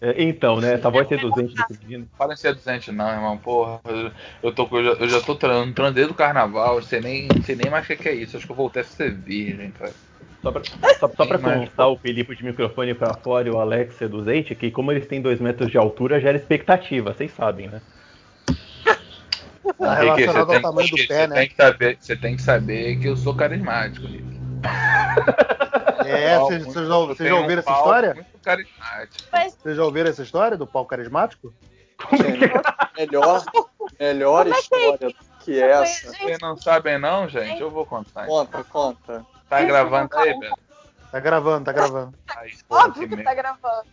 É, então, né? Essa voz seduzente desse menino. Fala em seduzente não, irmão. Porra, eu, eu, tô, eu, já, eu já tô entrando desde o carnaval, sei nem, sei nem mais o que é isso. Acho que eu voltei a ser virgem, cara. Só pra, só, só pra constar o Felipe de microfone pra fora e o Alex seduzente, que como eles têm dois metros de altura, gera expectativa, vocês sabem, né? Ah, relacionado ao tamanho do pé, né? Tem que saber, você tem que saber que eu sou carismático, Rick. É, vocês já, já ouviram um essa história? Muito carismático. Vocês já ouviram essa história do pau carismático? melhor, melhor é história que essa. Vocês não sabem não, gente? Eu vou contar. Conta, conta. Tá gravando aí, Beto? Tá gravando, tá gravando. Óbvio que tá gravando.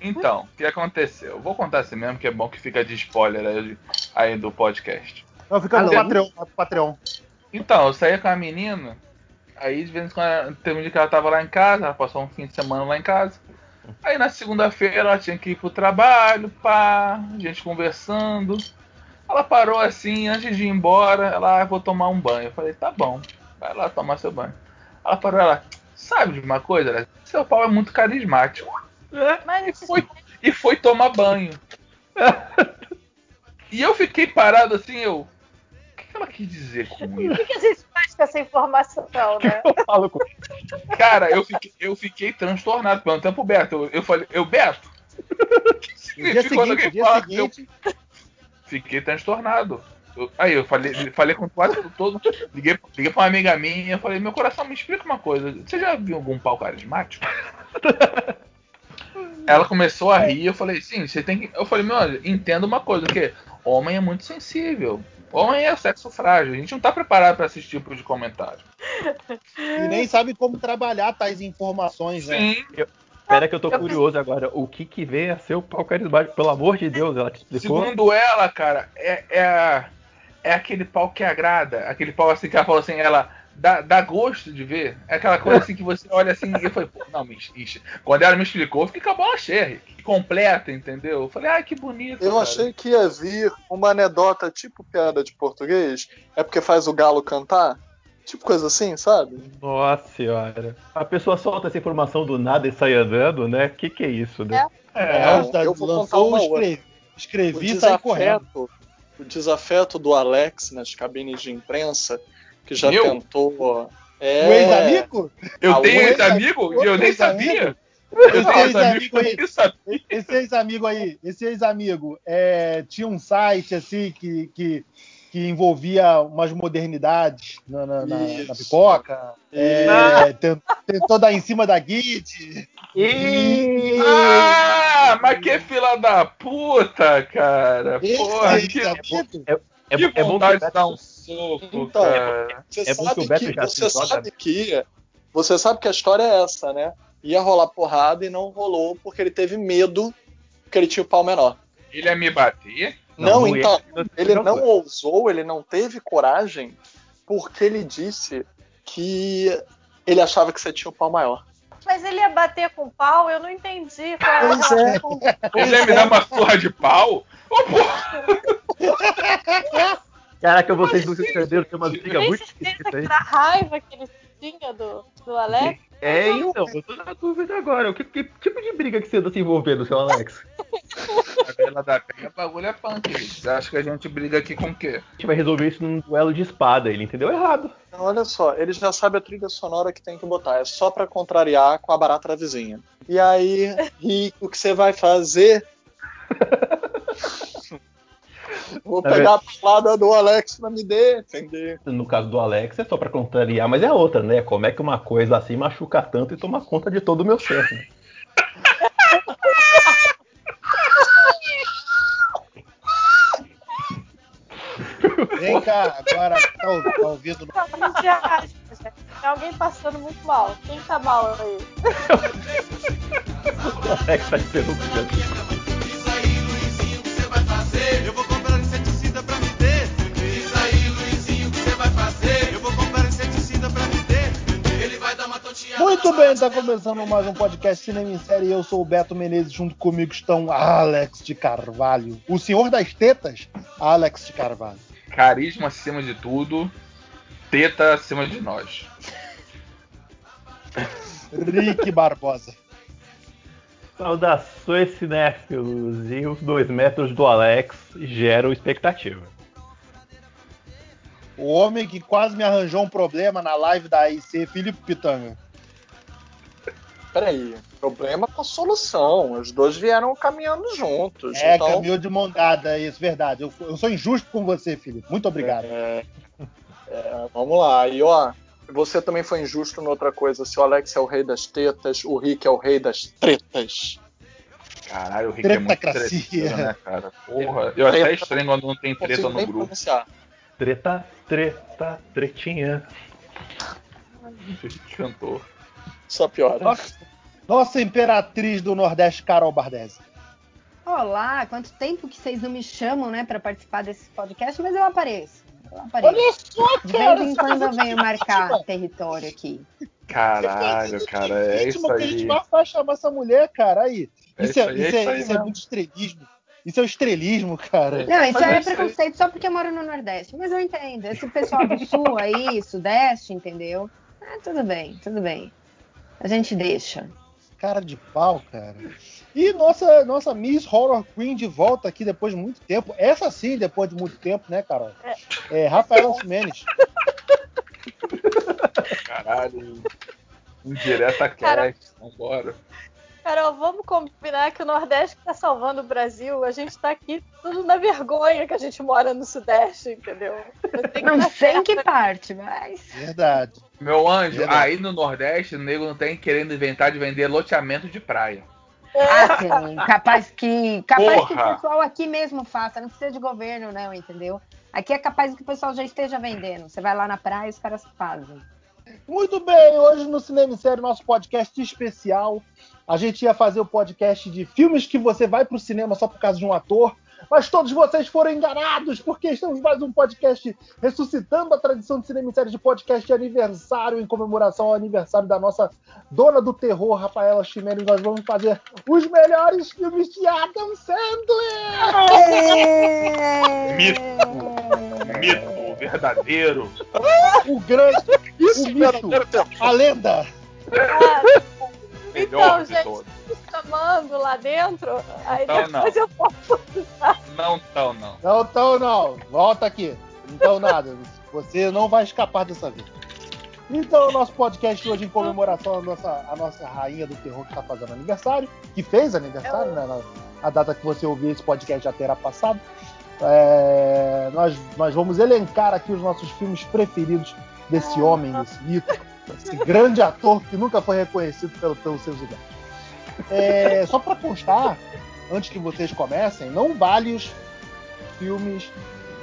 Então, o que aconteceu? Eu vou contar assim mesmo, que é bom que fica de spoiler aí, aí do podcast. Não, fica no Patreon, no Patreon. Então, eu saía com a menina, aí de vez em quando um dia que ela tava lá em casa, ela passou um fim de semana lá em casa. Aí na segunda-feira ela tinha que ir pro trabalho, pá, gente conversando. Ela parou assim, antes de ir embora, ela, ah, vou tomar um banho. Eu falei, tá bom, vai lá tomar seu banho. Ela parou, ela, sabe de uma coisa? Seu pau é muito carismático. É, e, foi, e foi tomar banho. e eu fiquei parado assim, eu. Ela quis dizer com isso? O que, que a gente faz com essa informação, né? Eu falo com... Cara, eu fiquei, eu fiquei transtornado. Perguntando pro Beto. Eu, eu falei, eu, Beto, o que significa quando alguém fala seguinte... eu... Fiquei transtornado. Eu, aí eu falei, falei com quase todo. Liguei, liguei pra uma amiga minha. Falei, meu coração, me explica uma coisa. Você já viu algum pau carismático? Ela começou a rir, eu falei, sim, você tem que. Eu falei, meu, entenda uma coisa, que homem é muito sensível. Homem é sexo frágil. A gente não tá preparado para esse tipo de comentário. E nem sabe como trabalhar tais informações, né? Sim. Eu, Espera que eu tô curioso agora. O que que vem a ser o pau carismático? Pelo amor de Deus, ela te explicou? Segundo ela, cara, é, é, é aquele pau que agrada. Aquele pau assim que ela falou assim, ela dá, dá gosto de ver. É aquela coisa assim que você olha assim e eu falei, pô, não, me, quando ela me explicou, eu fiquei com a bola cheia, completa, entendeu? Eu falei, ai, que bonito. Eu cara. achei que ia vir uma anedota tipo piada de português. É porque faz o galo cantar? Tipo coisa assim, sabe? Nossa senhora. A pessoa solta essa informação do nada e sai andando, né? O que, que é isso, né? É, é, é eu vou lançou, escrevi, escrevi e saí correndo. O desafeto do Alex nas cabines de imprensa que já Meu? tentou. É... O ex-amigo? Eu ah, tenho ex-amigo e eu nem sabia. Eu tenho ex-amigo aí. Esse ex-amigo aí, esse ex-amigo, é, tinha um site assim que, que, que envolvia umas modernidades na, na, na, na pipoca. É, tentou dar em cima da Git. Ah, mas que fila da puta, cara. Porra, que, é, é, que é, vontade de dar um então, cara. Você, é sabe, que, você sabe que você sabe que a história é essa, né? Ia rolar porrada e não rolou porque ele teve medo que ele tinha o pau menor. Ele ia me bater? Não, não então, ele não ousou, ele não teve coragem porque ele disse que ele achava que você tinha o pau maior. Mas ele ia bater com pau? Eu não entendi. Pois é. Ele ia me dar uma surra de pau? Oh, porra! Caraca, vocês não se entenderam, tem uma briga muito esquisita aí. A raiva que ele tinha do, do Alex? É, então, eu tô na dúvida agora. Que, que tipo de briga que você anda se envolvendo, seu Alex? a Bela da Penha, bagulho é punk. Você acha que a gente briga aqui com o quê? A gente vai resolver isso num duelo de espada. Ele entendeu errado. Não, olha só, ele já sabe a trilha sonora que tem que botar. É só pra contrariar com a barata da vizinha. E aí, e o que você vai fazer Vou tá pegar a palavra do Alex pra me defender. No caso do Alex é só pra contrariar, mas é outra, né? Como é que uma coisa assim machuca tanto e toma conta de todo o meu ser, né? Vem cá, agora tá, tá ouvindo? Tem alguém passando muito mal. Quem tá mal aí? o Alex tá esperando Eu vou bem, tá começando mais um podcast Cinema em Série. Eu sou o Beto Menezes, junto comigo estão Alex de Carvalho. O senhor das tetas, Alex de Carvalho. Carisma acima de tudo, teta acima de nós. Rick Barbosa. Saudações cinéfilos e os dois metros do Alex geram expectativa. O homem que quase me arranjou um problema na live da AIC, Felipe Pitanga. Peraí, problema com solução. Os dois vieram caminhando juntos. É, então... caminhou de mão dada, isso, verdade. Eu, eu sou injusto com você, Felipe. Muito obrigado. É, é, vamos lá. E ó, você também foi injusto noutra coisa. Se o Alex é o rei das tetas, o Rick é o rei das tretas. Caralho, o Rick é muito treta, né, cara? Porra, eu até estranho quando não tem treta no grupo. pronunciar. Treta, treta, tretinha. Cantor. Só piora. Nossa, nossa imperatriz do Nordeste, Carol Bardesi. Olá, quanto tempo que vocês não me chamam, né, para participar desse podcast, mas eu apareço. Eu apareço. Olha só, De cara. vez em quando eu venho marcar território aqui. Caralho, cara, é isso que a gente aí. vai chamar essa mulher, cara. Aí. É Isso é, isso aí, isso é é- isso aí é muito estrelismo. Isso é o estrelismo, cara. Não, isso Mas aí é é isso aí. preconceito só porque eu moro no Nordeste. Mas eu entendo. Esse pessoal do Sul aí, Sudeste, entendeu? Ah, tudo bem, tudo bem. A gente deixa. Cara de pau, cara. E nossa, nossa Miss Horror Queen de volta aqui depois de muito tempo. Essa sim, depois de muito tempo, né, Carol? É, Rafaela Ximenes. Caralho. Indireta Cara- cast, vambora. Carol, vamos combinar que o Nordeste que tá salvando o Brasil, a gente tá aqui tudo na vergonha que a gente mora no Sudeste, entendeu? Tem que Não sei em que parte, mas. Verdade. Meu anjo, Verdade. aí no Nordeste, o nego não tem querendo inventar de vender loteamento de praia. Ah, sim. Capaz que. Capaz que Porra. o pessoal aqui mesmo faça. Não precisa de governo, não, entendeu? Aqui é capaz que o pessoal já esteja vendendo. Você vai lá na praia e os caras fazem. Muito bem, hoje no Cinema em Série, nosso podcast especial. A gente ia fazer o podcast de filmes que você vai pro cinema só por causa de um ator, mas todos vocês foram enganados, porque estamos mais um podcast ressuscitando a tradição de Cinema em Série de podcast de aniversário, em comemoração ao aniversário da nossa dona do terror, Rafaela Ximenes. Nós vamos fazer os melhores filmes de Adam Sandler! Mito. Mito verdadeiro. O grande, Isso, o mito, verdadeiro a lenda. Ah, Melhor Então, de gente, todos. chamando lá dentro, aí Então, depois não. eu posso. Não tão, não. Não, então não. Volta aqui. Então nada. Você não vai escapar dessa vez. Então, o nosso podcast hoje em comemoração à nossa, à nossa rainha do terror que está fazendo aniversário, que fez aniversário, né? na- A data que você ouvir esse podcast já terá passado. É, nós, nós vamos elencar aqui os nossos filmes preferidos desse homem, desse mito, desse grande ator que nunca foi reconhecido pelo, pelos seus ideias. É, só para constar, antes que vocês comecem, não vale os filmes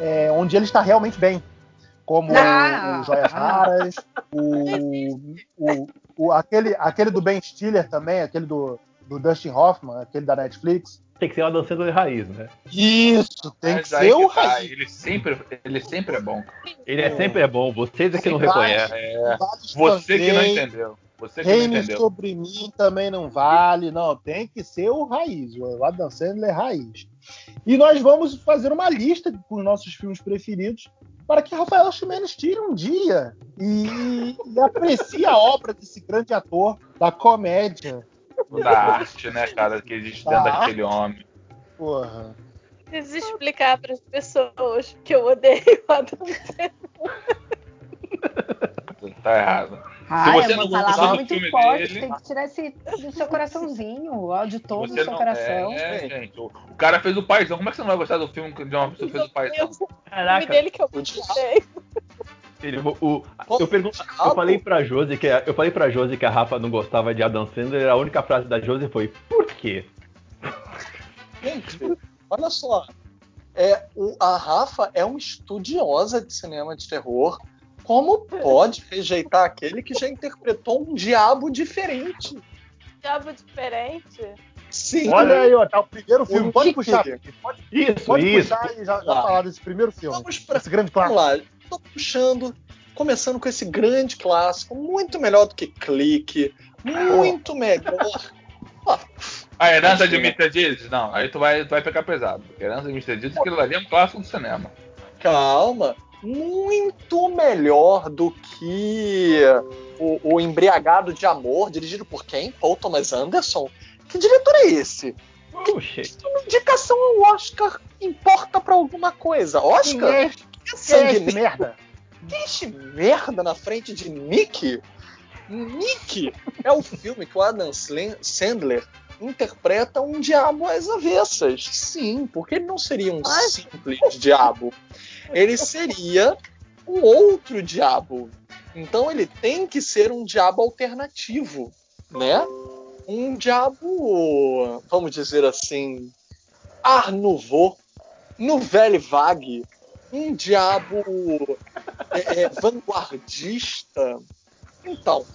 é, onde ele está realmente bem. Como Ah! o Joias Raras, o, o, o- aquele, aquele do Ben Stiller também, aquele do, do Dustin Hoffman, aquele da Netflix. Tem que ser uma dançando de raiz, né? Isso, tem Mas que ser o que tá, raiz. Ele sempre, ele sempre é bom. Ele é sempre é bom, vocês é que não reconhecem. É, você que não entendeu. Você que não Reine entendeu. sobre mim também não vale. Não, tem que ser o raiz. O Adam Sandler é raiz. E nós vamos fazer uma lista com os nossos filmes preferidos para que Rafael Ximenes tire um dia e, e aprecie a obra desse grande ator da comédia. Da arte, né, cara, que existe dentro Da daquele homem. Porra. Preciso explicar para as pessoas que eu odeio o Adam Sandler. Tá errado. Ah, você é não uma palavra do muito filme forte. dele- Tem que tirar esse do seu coraçãozinho, o ódio todo do seu não- coração. É, gente. O, o cara fez o paizão. Como é que você não vai gostar do filme de uma pessoa que fez o paizão? O filme Caraca, dele que eu gostei. Ele- o- eu, pergun- eu falei pra Josi que a- eu falei pra Josi que a Rafa não gostava de Adam Sandler, a única frase da Josi foi por quê? Gente, olha só. É, o- a Rafa é uma estudiosa de cinema de terror. Como pode rejeitar aquele que já interpretou um diabo diferente? Diabo diferente. Sim. Olha aí, ó, tá o primeiro filme. O Pode puxar. Pode, Isso, pode isso. puxar e já, já Tá. falar desse primeiro filme. Vamos pra Esse grande Vamos clássico. lá, tô puxando, começando com esse grande clássico, muito melhor do que Clique, muito melhor. Ó, A herança de. Mr. Deeds? Não, aí tu vai, tu vai pegar pesado. A herança de Mr. Deeds, aquilo ali é um clássico do cinema. calma, muito melhor do que o, o Embriagado de Amor, dirigido por quem? Paul Thomas Anderson. Que diretor é esse? Oxê. Uma indicação ao Oscar importa pra alguma coisa. Quem Oscar? é, Que quem é sangue esse merda? Que este merda na frente de Nick? Nick é o filme que o Adam Sandler interpreta um diabo às avessas. Sim, porque ele não seria um simples diabo. Ele seria um outro diabo. Então ele tem que ser um diabo alternativo, né? Um diabo, vamos dizer assim, Art Nouveau, Nouvelle Vague, um diabo é, é, vanguardista. Então,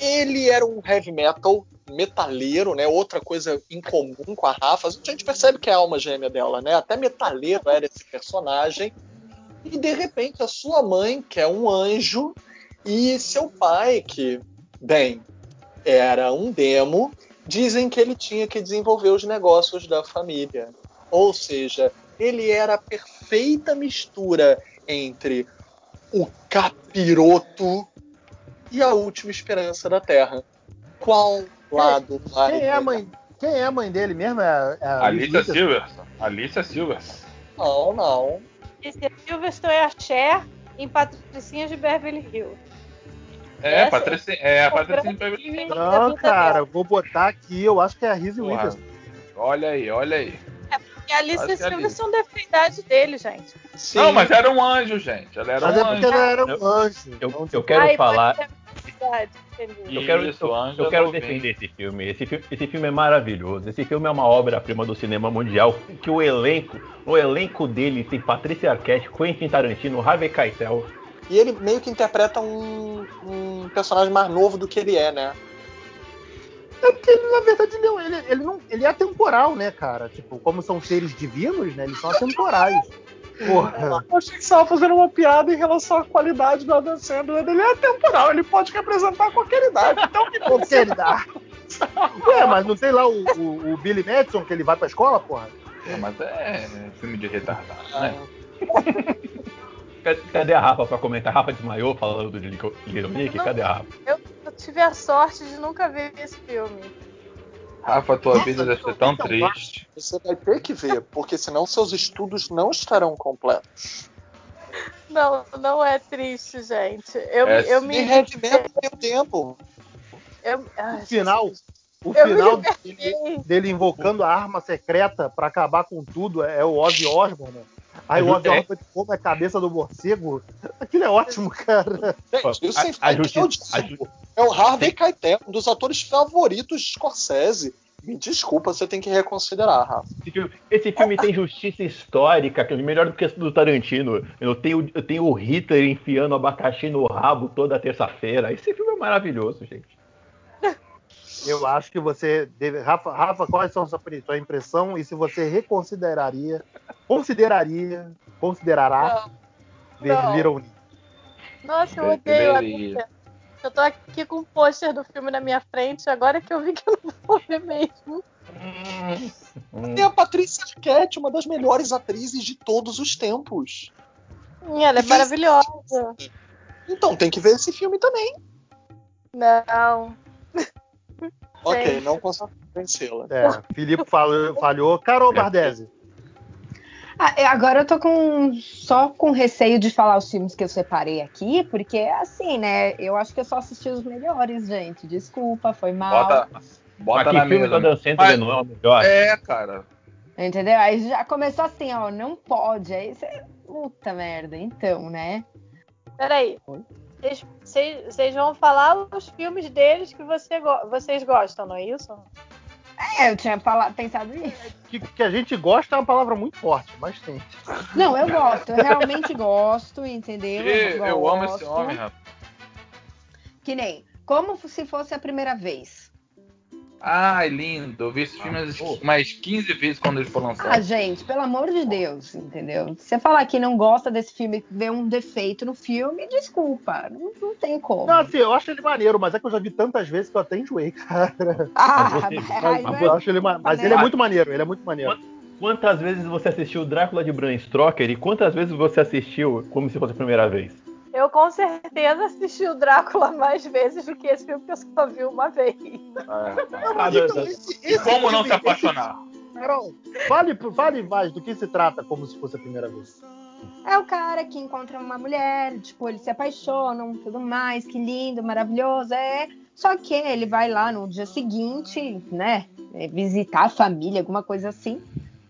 ele era um heavy metal metaleiro, né? Outra coisa em comum com a Rafa. A gente percebe que é a alma gêmea dela, né? Até metaleiro era esse personagem. E de repente a sua mãe, que é um anjo, e seu pai, que, bem, era um demo, dizem que ele tinha que desenvolver os negócios da família. Ou seja, ele era a perfeita mistura entre o capiroto e a última esperança da Terra. Qual lado vai? Quem é a mãe, quem é a mãe dele mesmo? É, é Alicia? Silverson. Alicia Silverson. Não, não. Esse Silverstone é a Cher em Patricinhas de Beverly Hills. É, Patricinha, é a Patricinha Beverly Hills. Não, cara, vou botar aqui, eu acho que é a Reese. Witherspoon. Olha aí, olha aí. A Alicia Acho que é a Silverstone da idade dele, gente. Sim. Não, mas era um anjo, gente. Ela era Mas um é porque anjo. ela era um Eu- anjo. Eu, Então, eu quero Ai, falar. Eu quero, Isso, eu, eu é quero defender esse filme. esse filme. Esse filme é maravilhoso. Esse filme é uma obra-prima do cinema mundial. Que o elenco, o elenco dele tem Patrícia Arquette, Quentin Tarantino, Harvey Keitel. E ele meio que interpreta um, um personagem mais novo do que ele é, né? É porque ele, na verdade, ele, ele, ele não, ele é atemporal, né, cara? Tipo, como são seres divinos, né? Eles são atemporais. Porra. Eu achei que você estava fazendo uma piada em relação à qualidade do Adam Sandler. Ele é temporal, ele pode representar qualquer idade. Então, que ele dá. Ué, mas não tem lá o, o, o Billy Madison que ele vai pra escola, porra? É, mas é filme de retardado, né? Cadê- a Rafa pra comentar? A Rafa desmaiou falando do Little Nick? Cadê a Rafa? Eu, eu tive a sorte de nunca ver esse filme. Rafa, tua Nossa, vida deve ser tão então, triste. Você vai ter que ver, porque senão seus estudos não estarão completos. Não, não é triste, gente. Eu, É me- eu me. E Red Metal tem o tempo. eu- ai, O final, o Eu final dele, dele invocando a arma secreta pra acabar com tudo é o Ozzy Osbourne. Aí o é- Osbourne come a cabeça do morcego. Aquilo é ótimo, cara. Gente, isso A- sem a falar que é o justiça- a Diabo. É o Harvey Keitel, um dos atores favoritos de Scorsese. Me desculpa, você tem que reconsiderar, Rafa. Esse filme, esse filme tem justiça histórica, que é melhor do que esse do Tarantino. Eu tenho, eu tenho o Hitler enfiando abacaxi no rabo toda terça-feira. Esse filme é maravilhoso, gente. Eu acho que você deve. Rafa, Rafa quais são a sua, sua impressão e se você reconsideraria, consideraria, considerará ver. Little Nick? Nossa, eu odeio a minha. Eu tô aqui com o pôster do filme na minha frente, agora que eu vi que eu não vou ver mesmo. Hum, Tem a Patrícia Arquette, uma das melhores atrizes de todos os tempos. Hum, Ela é maravilhosa. Então tem que ver esse filme também. Não. Ok, não consigo vencê-la. É, Filipe falhou, falhou. Carol Bardesi. Ah, eu- agora eu tô com só com receio de falar os filmes que eu separei aqui, porque assim, né? Eu acho que eu só assisti os melhores, gente. Desculpa, foi mal. Bota, bota Mas na filme mesa. Sandler Mas- não é o melhor? É, cara. Entendeu? Aí já começou assim, ó, não pode. Aí você. Puta merda, então, né? Peraí. Oi? Vocês- Vocês vocês vão falar os filmes deles que você go- vocês gostam, não é isso? É, eu tinha falado, pensado nisso. Que, que a gente gosta é uma palavra muito forte, mas tem. Não, eu gosto, eu realmente gosto, entendeu? Eu, eu amo esse homem, Rafa. Que nem, como se fosse a primeira vez. Ai, lindo. Eu vi esse filme pô. mais 15 vezes quando ele foi Ah, lançado. gente, pelo amor de Deus, entendeu? Se você falar que não gosta desse filme, vê um defeito no filme, desculpa, não, não tem como. Não, assim, eu acho ele maneiro, mas é que eu já vi tantas vezes que eu até enjoei, cara. ah, Mas mas, Mas, não é- eu acho ele ma- mas ele é muito maneiro, ele é muito maneiro. Quantas vezes você assistiu Drácula de Bram Stoker e quantas vezes você assistiu como se fosse a primeira vez? Eu com certeza assisti o Drácula mais vezes do que esse filme que eu só vi uma vez. Esse- esse Como não se apaixonar? Carol, fale, fale mais do que se trata como se fosse a primeira vez. É o cara que encontra uma mulher, tipo, eles se apaixonam, tudo mais, que lindo, maravilhoso, é. Só que ele vai lá no dia seguinte, né, é, visitar a família, alguma coisa assim,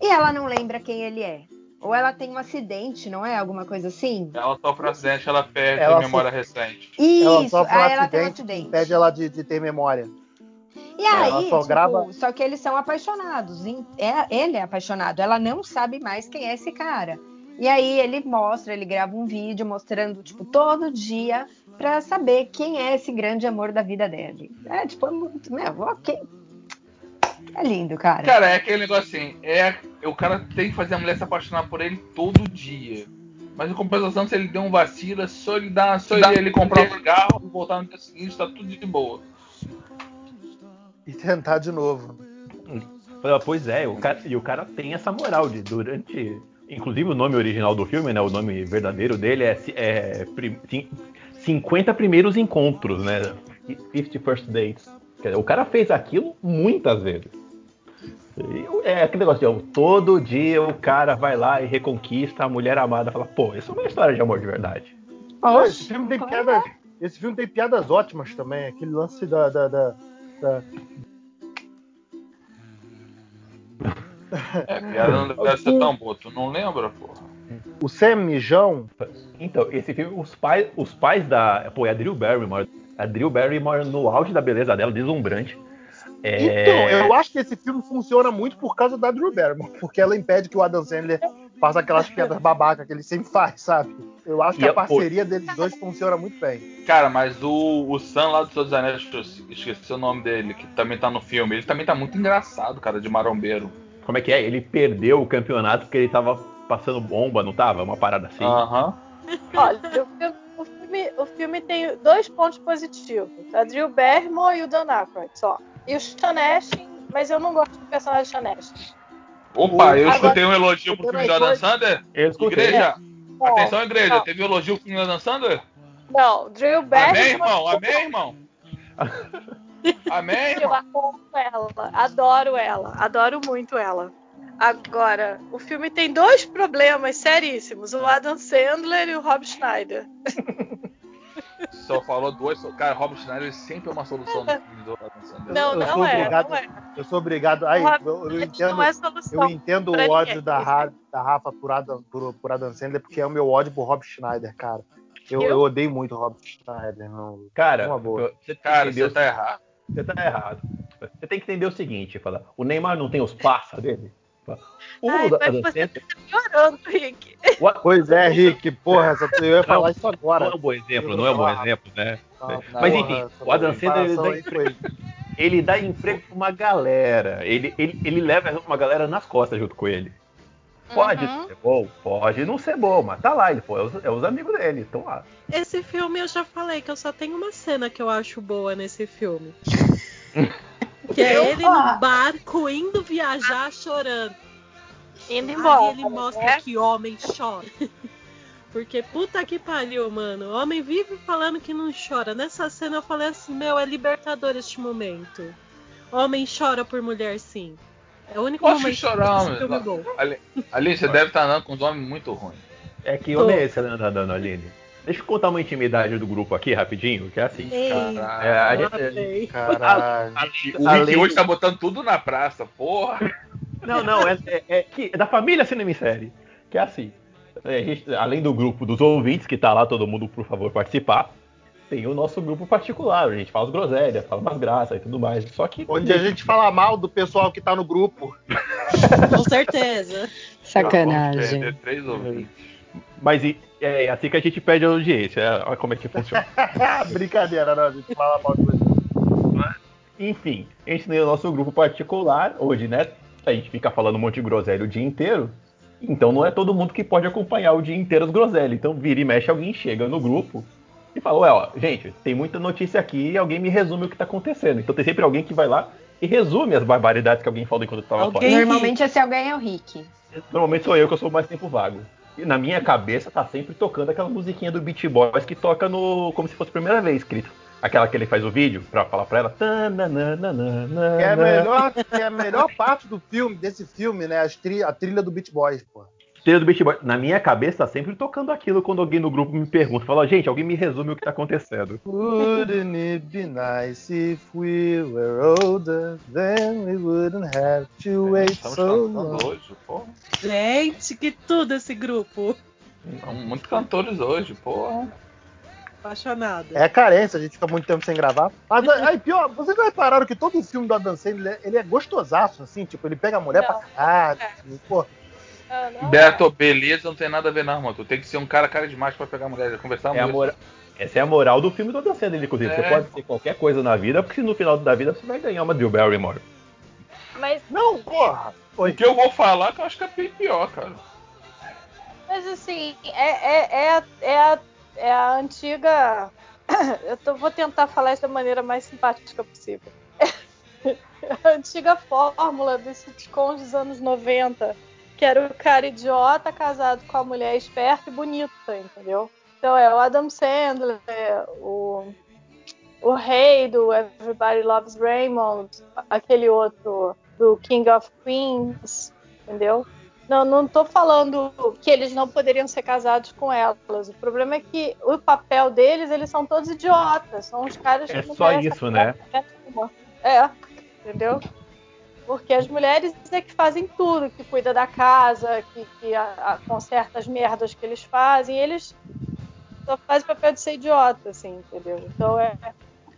e ela não lembra quem ele é. Ou ela tem um acidente, não é? Alguma coisa assim? Ela sofre um acidente, ela perde Ela a memória recente. ela Isso, sofre um aí ela tem um acidente impede ela de, de ter memória. E aí, ela só tipo, grava- só que eles são apaixonados. é- ele é apaixonado, ela não sabe mais quem é esse cara. E aí ele mostra, ele grava um vídeo mostrando, tipo, todo dia pra saber quem é esse grande amor da vida dele. É, tipo, é muito, meu, ok. É lindo, cara. Cara, é aquele negócio assim, é, o cara tem que fazer a mulher se apaixonar por ele todo dia. Mas em compensação, se ele der um vacilo, é só ele dar, só ele, ele comprar um cigarro e voltar no dia seguinte, tá tudo de boa. E tentar de novo. Ah, Pois é, o cara, e o cara tem essa moral de durante. Inclusive o nome original do filme, né? O nome verdadeiro dele é, é prim- cin- 50 primeiros encontros, né? 50 first dates. Quer dizer, o cara fez aquilo muitas vezes. É aquele negócio de todo dia o cara vai lá e reconquista a mulher amada. Fala, pô, isso é uma história de amor de verdade. Pô, esse, filme tem claro. piadas, esse filme tem piadas ótimas também. Aquele lance da. da, da- da- É, piada não deve ser tão boa, tu não lembra, porra? o Sam Mijão. Então, esse filme, os pais, os pais da. Pô, é a Drew Barrymore. A Drew Barrymore no auge da beleza dela, deslumbrante. É, Então, eu acho que esse filme funciona muito por causa da Drew Barrymore, porque ela impede que o Adam Sandler faça aquelas piadas babacas que ele sempre faz, sabe? Eu acho que E a eu- parceria deles dois funciona muito bem. Cara, mas o, o Sam lá dos Senhor dos Anéis, esqueci o nome dele, que também tá no filme, ele também tá muito engraçado, cara, de marombeiro. Como é que é? Ele perdeu o campeonato porque ele tava passando bomba, não tava? Uma parada assim. Aham. Olha, o filme, o filme- o filme tem dois pontos positivos. A Drew Barrymore e o Dan Aykroyd, só. E o Sean Astin, mas eu não gosto do personagem Sean Astin. Opa, eu Agora- escutei um elogio pro filme do Adam Sandler. Eu escutei. Igreja, Não, atenção igreja, não. teve elogio pro filme do Adam Sandler? Não, Drew Amém, Barrymore... irmão? Amém, irmão? Amém, Eu irmão? adoro ela, adoro ela, adoro muito ela. Agora, o filme tem dois problemas seríssimos: o Adam Sandler e o Rob Schneider. Só falou duas. Cara, Rob Schneider sempre é uma solução no filme do Adam Sandler. Não, eu não sou é, obrigado- não é. Eu sou obrigado. Ai, Rob eu, eu entendo, não é eu entendo o ódio ninguém. da, Ra- da Rafa por Adam, por, por Adam Sandler, porque é o meu ódio por Rob Schneider, cara. Eu, Eu? eu odeio muito o Rob Schneider, não. Cara, Uma boa. você, Cara, você tá errado. você tá errado. Você tem que entender o seguinte, fala, o Neymar não tem os passa dele? O Ai, da- mas Adam você tá piorando, Rick. Pois é, Rick, porra, essa, eu ia falar isso não agora. é um bom exemplo, não é um bom exemplo, né? Não, Mas porra, enfim, o Adam Sandler ele dá, foi- ele dá emprego pra uma galera. Ele, ele, ele leva uma galera nas costas junto com ele. Pode Uhum. ser bom, pode não ser bom, mas tá lá, ele pô, é os, é os amigos dele, estão lá. Esse filme eu já falei que eu só tenho uma cena que eu acho boa nesse filme. que é ele no barco indo viajar chorando. Indo Aí embora. ele mostra né? que homem chora. Porque puta que pariu, mano. O homem vive falando que não chora. Nessa cena eu falei assim, meu, é libertador este momento. Homem chora por mulher, sim. É o único Posso momento chorar, filme bom. Ali, você deve estar andando com uns homens muito ruins. É que homem é esse que anda andando, Aline? Deixa eu contar uma intimidade do grupo aqui rapidinho, que é assim. Ei, Caralho. É, a gente-. Caralho. O Rick Além- hoje tá botando tudo na praça, porra. Não, não, é, é- é que é da família Cinema em Série. Que é assim. é, a gente- além do grupo dos ouvintes, que tá lá, todo mundo, por favor, participar. Tem o nosso grupo particular, a gente fala as groselhas, fala umas graças e tudo mais. Só que. Onde a gente fala mal do pessoal que tá no grupo. Com certeza. Sacanagem. Perder três ouvintes. Mas e- é assim que a gente perde a audiência. é, Olha como é que funciona. Brincadeira, não, a gente fala mal de você. Enfim, a gente tem o nosso grupo particular, hoje, né? A gente fica falando um monte de groselha o dia inteiro. Então não é todo mundo que pode acompanhar o dia inteiro as groselhas. Então vira e mexe, alguém chega no grupo e fala, ué, ó, gente, tem muita notícia aqui e alguém me resume o que tá acontecendo. Então tem sempre alguém que vai lá e resume as barbaridades que alguém falou enquanto eu tava Alguém- fora. Normalmente esse alguém é o Rick. Normalmente sou eu que eu sou mais tempo vago. Na minha cabeça tá sempre tocando aquela musiquinha do Beat Boys que toca no. como se fosse a primeira vez escrito. Aquela que ele faz o vídeo pra falar pra ela. Que é a melhor, é a melhor parte do filme, desse filme, né? A trilha do Beach Boys, pô. Trilha do Boys. Na minha cabeça tá sempre tocando aquilo quando alguém no grupo me pergunta. Fala, gente, alguém me resume o que tá acontecendo. Wouldn't it be nice if we were older? Then we wouldn't have to wait Estamos so cantando long. hoje, porra. Gente, que tudo esse grupo. São muitos cantores hoje, porra. Apaixonada. É carência, a gente fica muito tempo sem gravar. Mas aí, pior, vocês não repararam que todo filme do Adam Sandler, ele é gostosaço, assim? Tipo, ele pega a mulher Não. pra caralho. Pô, Ah, não. Beto, beleza não tem nada a ver, não, irmão. Tu tem que ser um cara cara demais pra pegar a mulher e conversar É a muito. mora- Essa é a moral do filme do Adam Sandler, inclusive. Você É. pode ser qualquer coisa na vida, porque no final da vida você vai ganhar uma Drew Barrymore. Mas, não, porra. O que eu vou falar que eu acho que é bem pior, cara. mas assim, é, é, é, a- é, a, é a antiga. Eu tô- vou tentar falar isso da maneira mais simpática possível. a antiga fórmula dos sitcoms dos anos 90, que era o cara idiota casado com a mulher esperta e bonita, entendeu? Então é o Adam Sandler, o, o rei do Everybody Loves Raymond, aquele outro do King of Queens, entendeu? Não, não tô falando que eles não poderiam ser casados com elas. O problema é que o papel deles, eles são todos idiotas. São os caras que É não só isso, né? É, entendeu? Porque as mulheres é que fazem tudo, que cuida da casa, que, que a- a- conserta as merdas que eles fazem, e eles só fazem papel de ser idiota, assim, entendeu? Então é.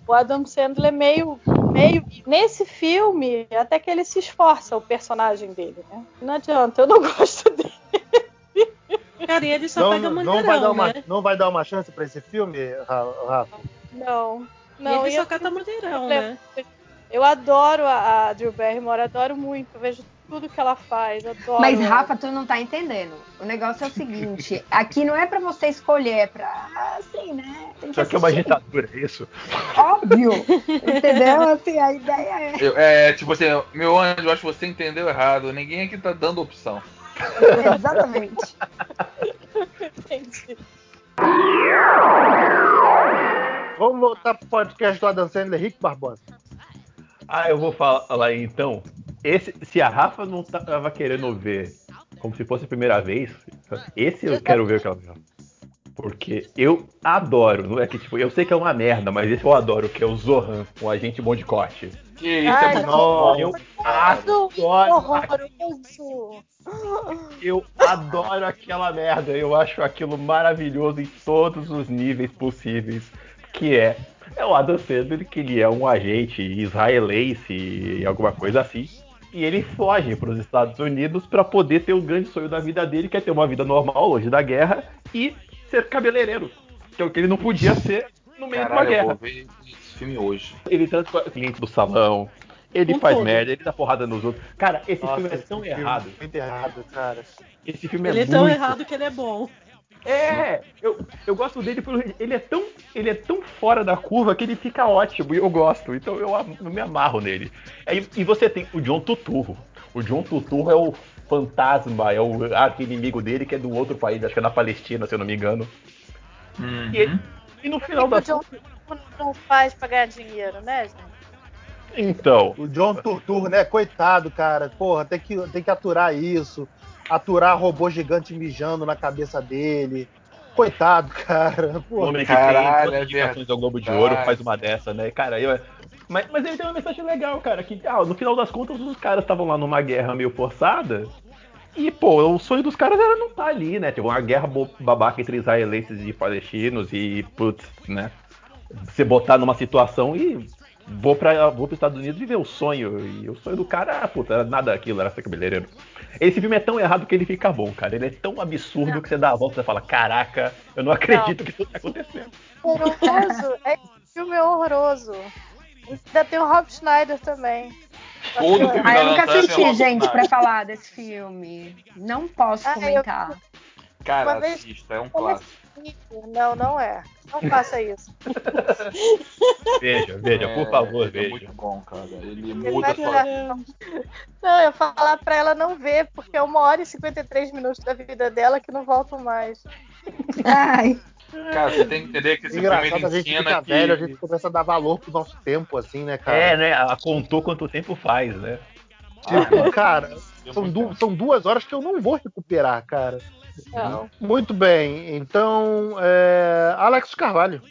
O Adam Sandler é meio, meio. Nesse filme, até que ele se esforça, o personagem dele, né? Não adianta, eu não gosto dele. Cara, e ele só Não, pega não, mangueirão, não vai dar uma, né? não vai dar uma chance pra esse filme, Ra- Rafa? Não. E Não, ele e só eu- cata mangueirão, problema. né? Eu adoro a, a Drew Barrymore, adoro muito, eu vejo tudo que ela faz, adoro. Mas. Rafa, tu não tá entendendo. O negócio é o seguinte: aqui não é pra você escolher, é pra. Assim, né? Tem que Só que é uma assistir. ditadura, é isso? Óbvio. Entendeu? Assim, a ideia é. Eu- é, tipo assim, meu anjo, eu acho que você entendeu errado. Ninguém aqui tá dando opção. Exatamente. Entendi. Vamos voltar pro podcast do Adam Sandler, Rick Barbosa. Ah, eu vou falar aí então. Esse, se a Rafa não tava querendo ver como se fosse a primeira vez, esse eu quero ver o que ela viu. Porque eu adoro, não é que tipo, eu sei que é uma merda, mas esse eu adoro, que é o Zohan, o agente bom de corte. Que isso Ai, é muito não. bom. Eu adoro, eu adoro aquela merda. Eu acho aquilo maravilhoso em todos os níveis possíveis. Que é, é o Adam Sandler, que ele é um agente israelense, alguma coisa assim. E ele foge para os Estados Unidos para poder ter o grande sonho da vida dele, que é ter uma vida normal, longe da guerra, e ser cabeleireiro. Que é o que ele não podia ser no meio de uma Caralho, eu guerra. vou ver esse filme hoje. Ele trata o cliente do salão, ele Com faz tudo. merda, ele dá porrada nos outros. Cara, esse Nossa, filme é esse tão filme errado. Muito errado, cara. Esse filme Ele é, é tão muito... errado que ele é bom. É, eu, eu gosto dele porque ele é tão ele é tão fora da curva que ele fica ótimo e eu gosto. Então eu, eu me amarro nele. Aí, e você tem o John Tuturro. O John Tuturro é o fantasma, é o arqui-inimigo dele que é do outro país, acho que é da Palestina, se eu não me engano. Uhum. E, ele- e no final O da John não faz pra ganhar dinheiro, né, gente? Então, O John Turturro, né? Coitado, cara. Porra, tem que, tem que aturar isso. Aturar robô gigante mijando na cabeça dele. Coitado, cara. o Porra. homem que Caralho, tem é indicações ao Globo de Ouro faz uma dessa, né? Cara, eu, mas, mas ele tem uma mensagem legal, cara, que ah, no final das contas os caras estavam lá numa guerra meio forçada. E, pô, o sonho dos caras era não estar ali, né? Tipo, uma guerra babaca entre israelenses e palestinos e, putz, né? Você botar numa situação e vou para vou pros Estados Unidos viver o sonho. E o sonho do cara, puta, era nada aquilo, era ser cabeleireiro. Esse filme é tão errado que ele fica bom, cara. Ele é tão absurdo que você dá a volta e fala, caraca, eu não acredito que isso tá acontecendo. Horroroso. É, esse filme é horroroso. Ainda tem o Rob Schneider também. Todo filme Ah, eu nunca é assisti, uma gente, pra falar desse filme. Não posso Ah, eu- comentar. Cara, Uma vez- assista, é um clássico. Não, não é. Não faça isso. Veja, veja, por favor, ele é veja. muito bom, cara. Ele Ele muda sua Não, eu falar pra ela não ver, porque é uma hora e 53 minutos da vida dela que não voltam mais. Ai, Cara, você tem que entender que esse filme Engraçado, ele a gente ensina fica que... velho, a gente começa a dar valor pro nosso tempo, assim, né, cara? É, né? Contou quanto tempo faz, né? Tipo, cara, É são, du- são duas horas que eu não vou recuperar, cara. Não. Muito bem, então, é... Alex Carvalho.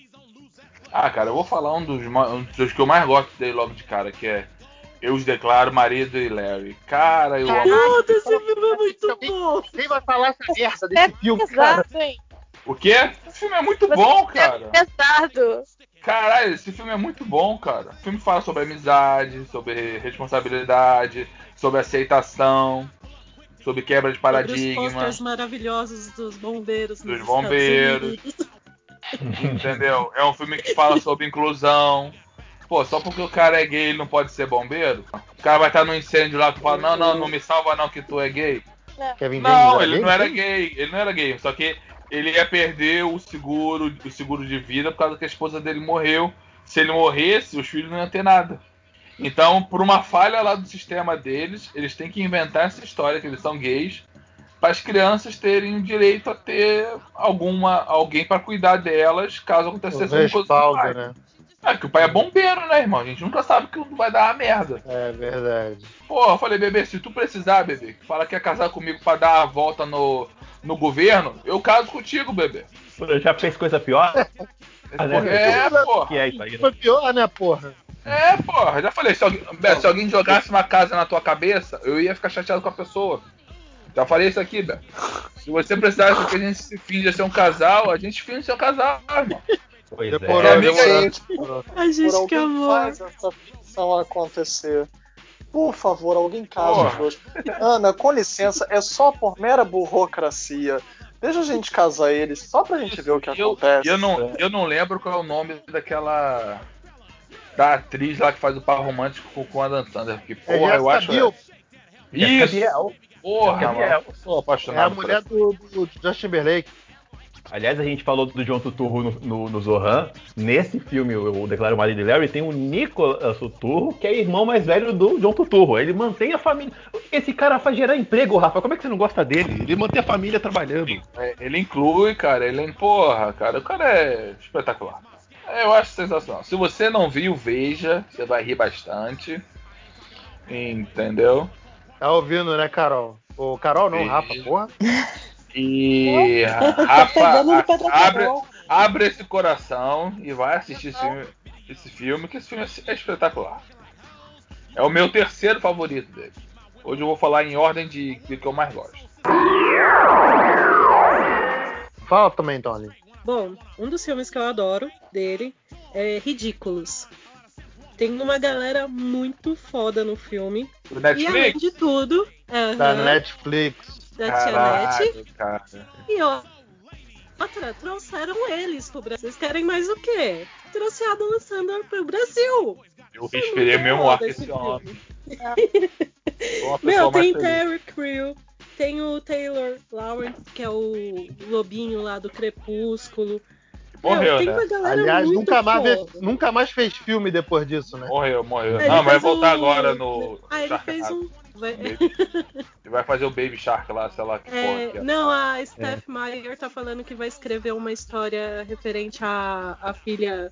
Ah, cara, eu vou falar um dos, um dos que eu mais gosto dele logo de cara, que é Eu os declaro marido e Larry. Cara, eu amo. Puta, esse filme é muito bom. Quem vai falar essa merda É desse filme, cara? pesado, hein? O quê? Esse filme é muito Você bom, é cara. pesado. Caralho, esse filme é muito bom, cara. O filme fala sobre amizade, sobre responsabilidade, sobre aceitação, sobre quebra de Sobre os paradigma, maravilhosos dos bombeiros. Dos bombeiros. Entendeu? É um filme que fala sobre inclusão. Pô, só porque o cara é gay ele não pode ser bombeiro? O cara vai estar no incêndio lá, tu fala, não, não, não me salva não que tu é gay. Kevin Não, James ele não era gay, ele não era gay, só que ele ia perder o seguro, o seguro de vida por causa que a esposa dele morreu. Se ele morresse, os filhos não iam ter nada. Então, por uma falha lá do sistema deles, eles têm que inventar essa história que eles são gays para as crianças terem o direito a ter alguma alguém para cuidar delas caso acontecesse alguma coisa com o respaldo, pai. né? É que o pai é bombeiro, né, irmão? A gente nunca sabe que vai dar uma merda. É verdade. Pô, eu falei, bebê, se tu precisar, bebê, que fala que quer casar comigo pra dar a volta no, no governo, eu caso contigo, bebê. Pô, Já fez coisa pior? Ah, né? É, porra. Que é isso aí, né? Foi pior, né, porra? É, porra. Já falei, se alguém, Bé, se alguém jogasse uma casa na tua cabeça, eu ia ficar chateado com a pessoa. Já falei isso aqui, Bé. Se você precisasse que a gente se finja ser um casal, a gente finge ser um casal, irmão. Pois Demorou, É, é. amiga demorou. aí. demorou. A gente que amor. faz essa ficção acontecer. Por favor, alguém casa os dois. Ana, com licença, é só por mera burocracia. Deixa a gente casar eles só pra gente ver o que eu, acontece. eu, não, eu não lembro qual é o nome daquela. Da atriz lá que faz o par romântico com- a Dan Sandler. Porque, É porra, eu Jessica acho. Biel. Isso! Biel. Porra, Jessica mano. Eu sou É a apaixonado mulher do, do Justin Timberlake. Aliás, a gente falou do John Turturro no, no, no Zohan. Nesse filme, o, o Declaro Marido de Larry, tem o Nicolas Turturro, que é irmão mais velho do John Turturro. Ele mantém a família. Esse cara faz gerar emprego, Rafa. Como é que você não gosta dele? Ele mantém a família trabalhando. É, ele inclui, cara. Ele, porra, cara. O cara é espetacular. É, eu acho sensacional. Se você não viu, veja. Você vai rir bastante. Entendeu? Tá ouvindo, né, Carol? Ô, Carol não, Sim. Rafa, porra. E Rafa, abre, abre esse coração e vai assistir esse filme, esse filme, que esse filme é espetacular. É o meu terceiro favorito dele. Hoje eu vou falar em ordem de, de que eu mais gosto. Fala também, Tony. Bom, um dos filmes que eu adoro dele é Ridículos. Tem uma galera muito foda no filme. Do E além Netflix? de tudo, aham, Da Netflix. da Tia Net. Cara. E ó, outra, trouxeram eles pro Brasil. Vocês querem mais o quê? Trouxe a Adam Sandler pro Brasil. Eu respirei meu Foda ar esse homem. Meu, tem. Terry Crew, tem o Taylor Lawrence, que é o lobinho lá do Crepúsculo. Meu, Morreu, tem né? Aliás, nunca mais, fez, nunca mais fez filme depois disso, né? Morreu, morreu. Ele Não, vai voltar o- agora no. Ah, ele Sharknado. fez um. vai- Ele vai fazer o Baby Shark lá, sei lá que porra É, que é. não, a Steph Meyer tá falando que vai escrever uma história referente à, à filha,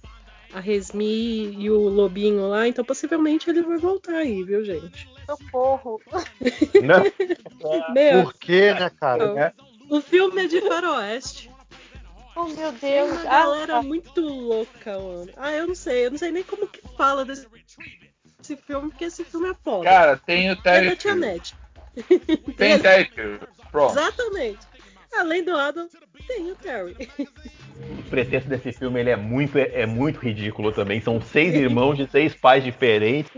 a Resmi e o Lobinho lá, então possivelmente ele vai voltar aí, viu, gente? Socorro. Né? Meu, Por quê, né, cara? o filme é de faroeste. Oh, meu Tem Deus. uma Ah, galera muito louca, mano. Ah, eu não sei, eu não sei nem como que fala desse, filme, porque esse filme é foda. Cara, tem o é Terry da Tia. Net. Tem Terry. Pronto. Exatamente. Além do Adam, tem o Terry. O pretexto desse filme ele é muito, é, muito ridículo também. São seis irmãos de seis pais diferentes.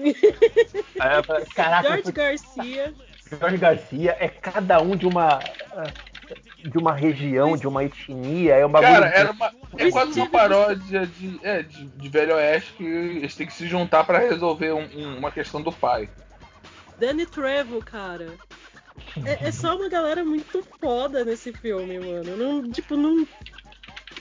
Aí Caraca, George Garcia. Jorge Garcia é cada um de uma de uma região, de uma etnia, é uma Cara, era uma, é quase uma tipo paródia de, é, de, de Velho Oeste que eles têm que se juntar pra resolver um- um- uma questão do pai. Danny Trevo, cara. É, é só uma galera muito foda nesse filme, mano. Não, tipo, não.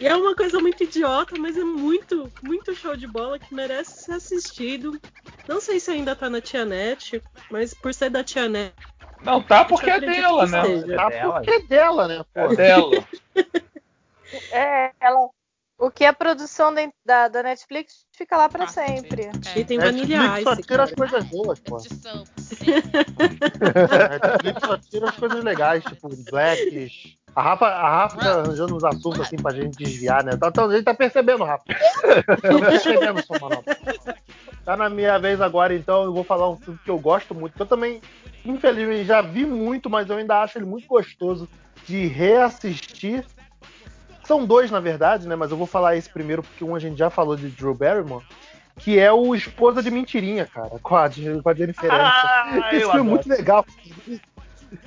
E é uma coisa muito idiota, mas é muito, muito show de bola que merece ser assistido. Não sei se ainda tá na Tianete, mas por ser da Tianete. Não, tá porque é dela, né? seja. Tá dela. porque é dela, né? É Pô. dela. É, ela. O que é produção da, da, da Netflix fica lá pra sempre. E tem Netflix Vanilla só Ice, tira as coisas boas, pô. Edição. Netflix só tira as coisas legais, tipo Blacks. A Rafa, a Rafa tá arranjando uns assuntos assim pra gente desviar, né? Tá, tá, a gente tá percebendo, Rafa. Tô percebendo, sua manobra. Tá na minha vez agora, então eu vou falar um filme que eu gosto muito. Que eu também, infelizmente, já vi muito, mas eu ainda acho ele muito gostoso de reassistir. São dois, na verdade, né? Mas eu vou falar esse primeiro porque um a gente já falou de Drew Barrymore. Que é o Esposa de Mentirinha, cara, com a, com a Jennifer Aniston. Ah, Esse filme é muito legal.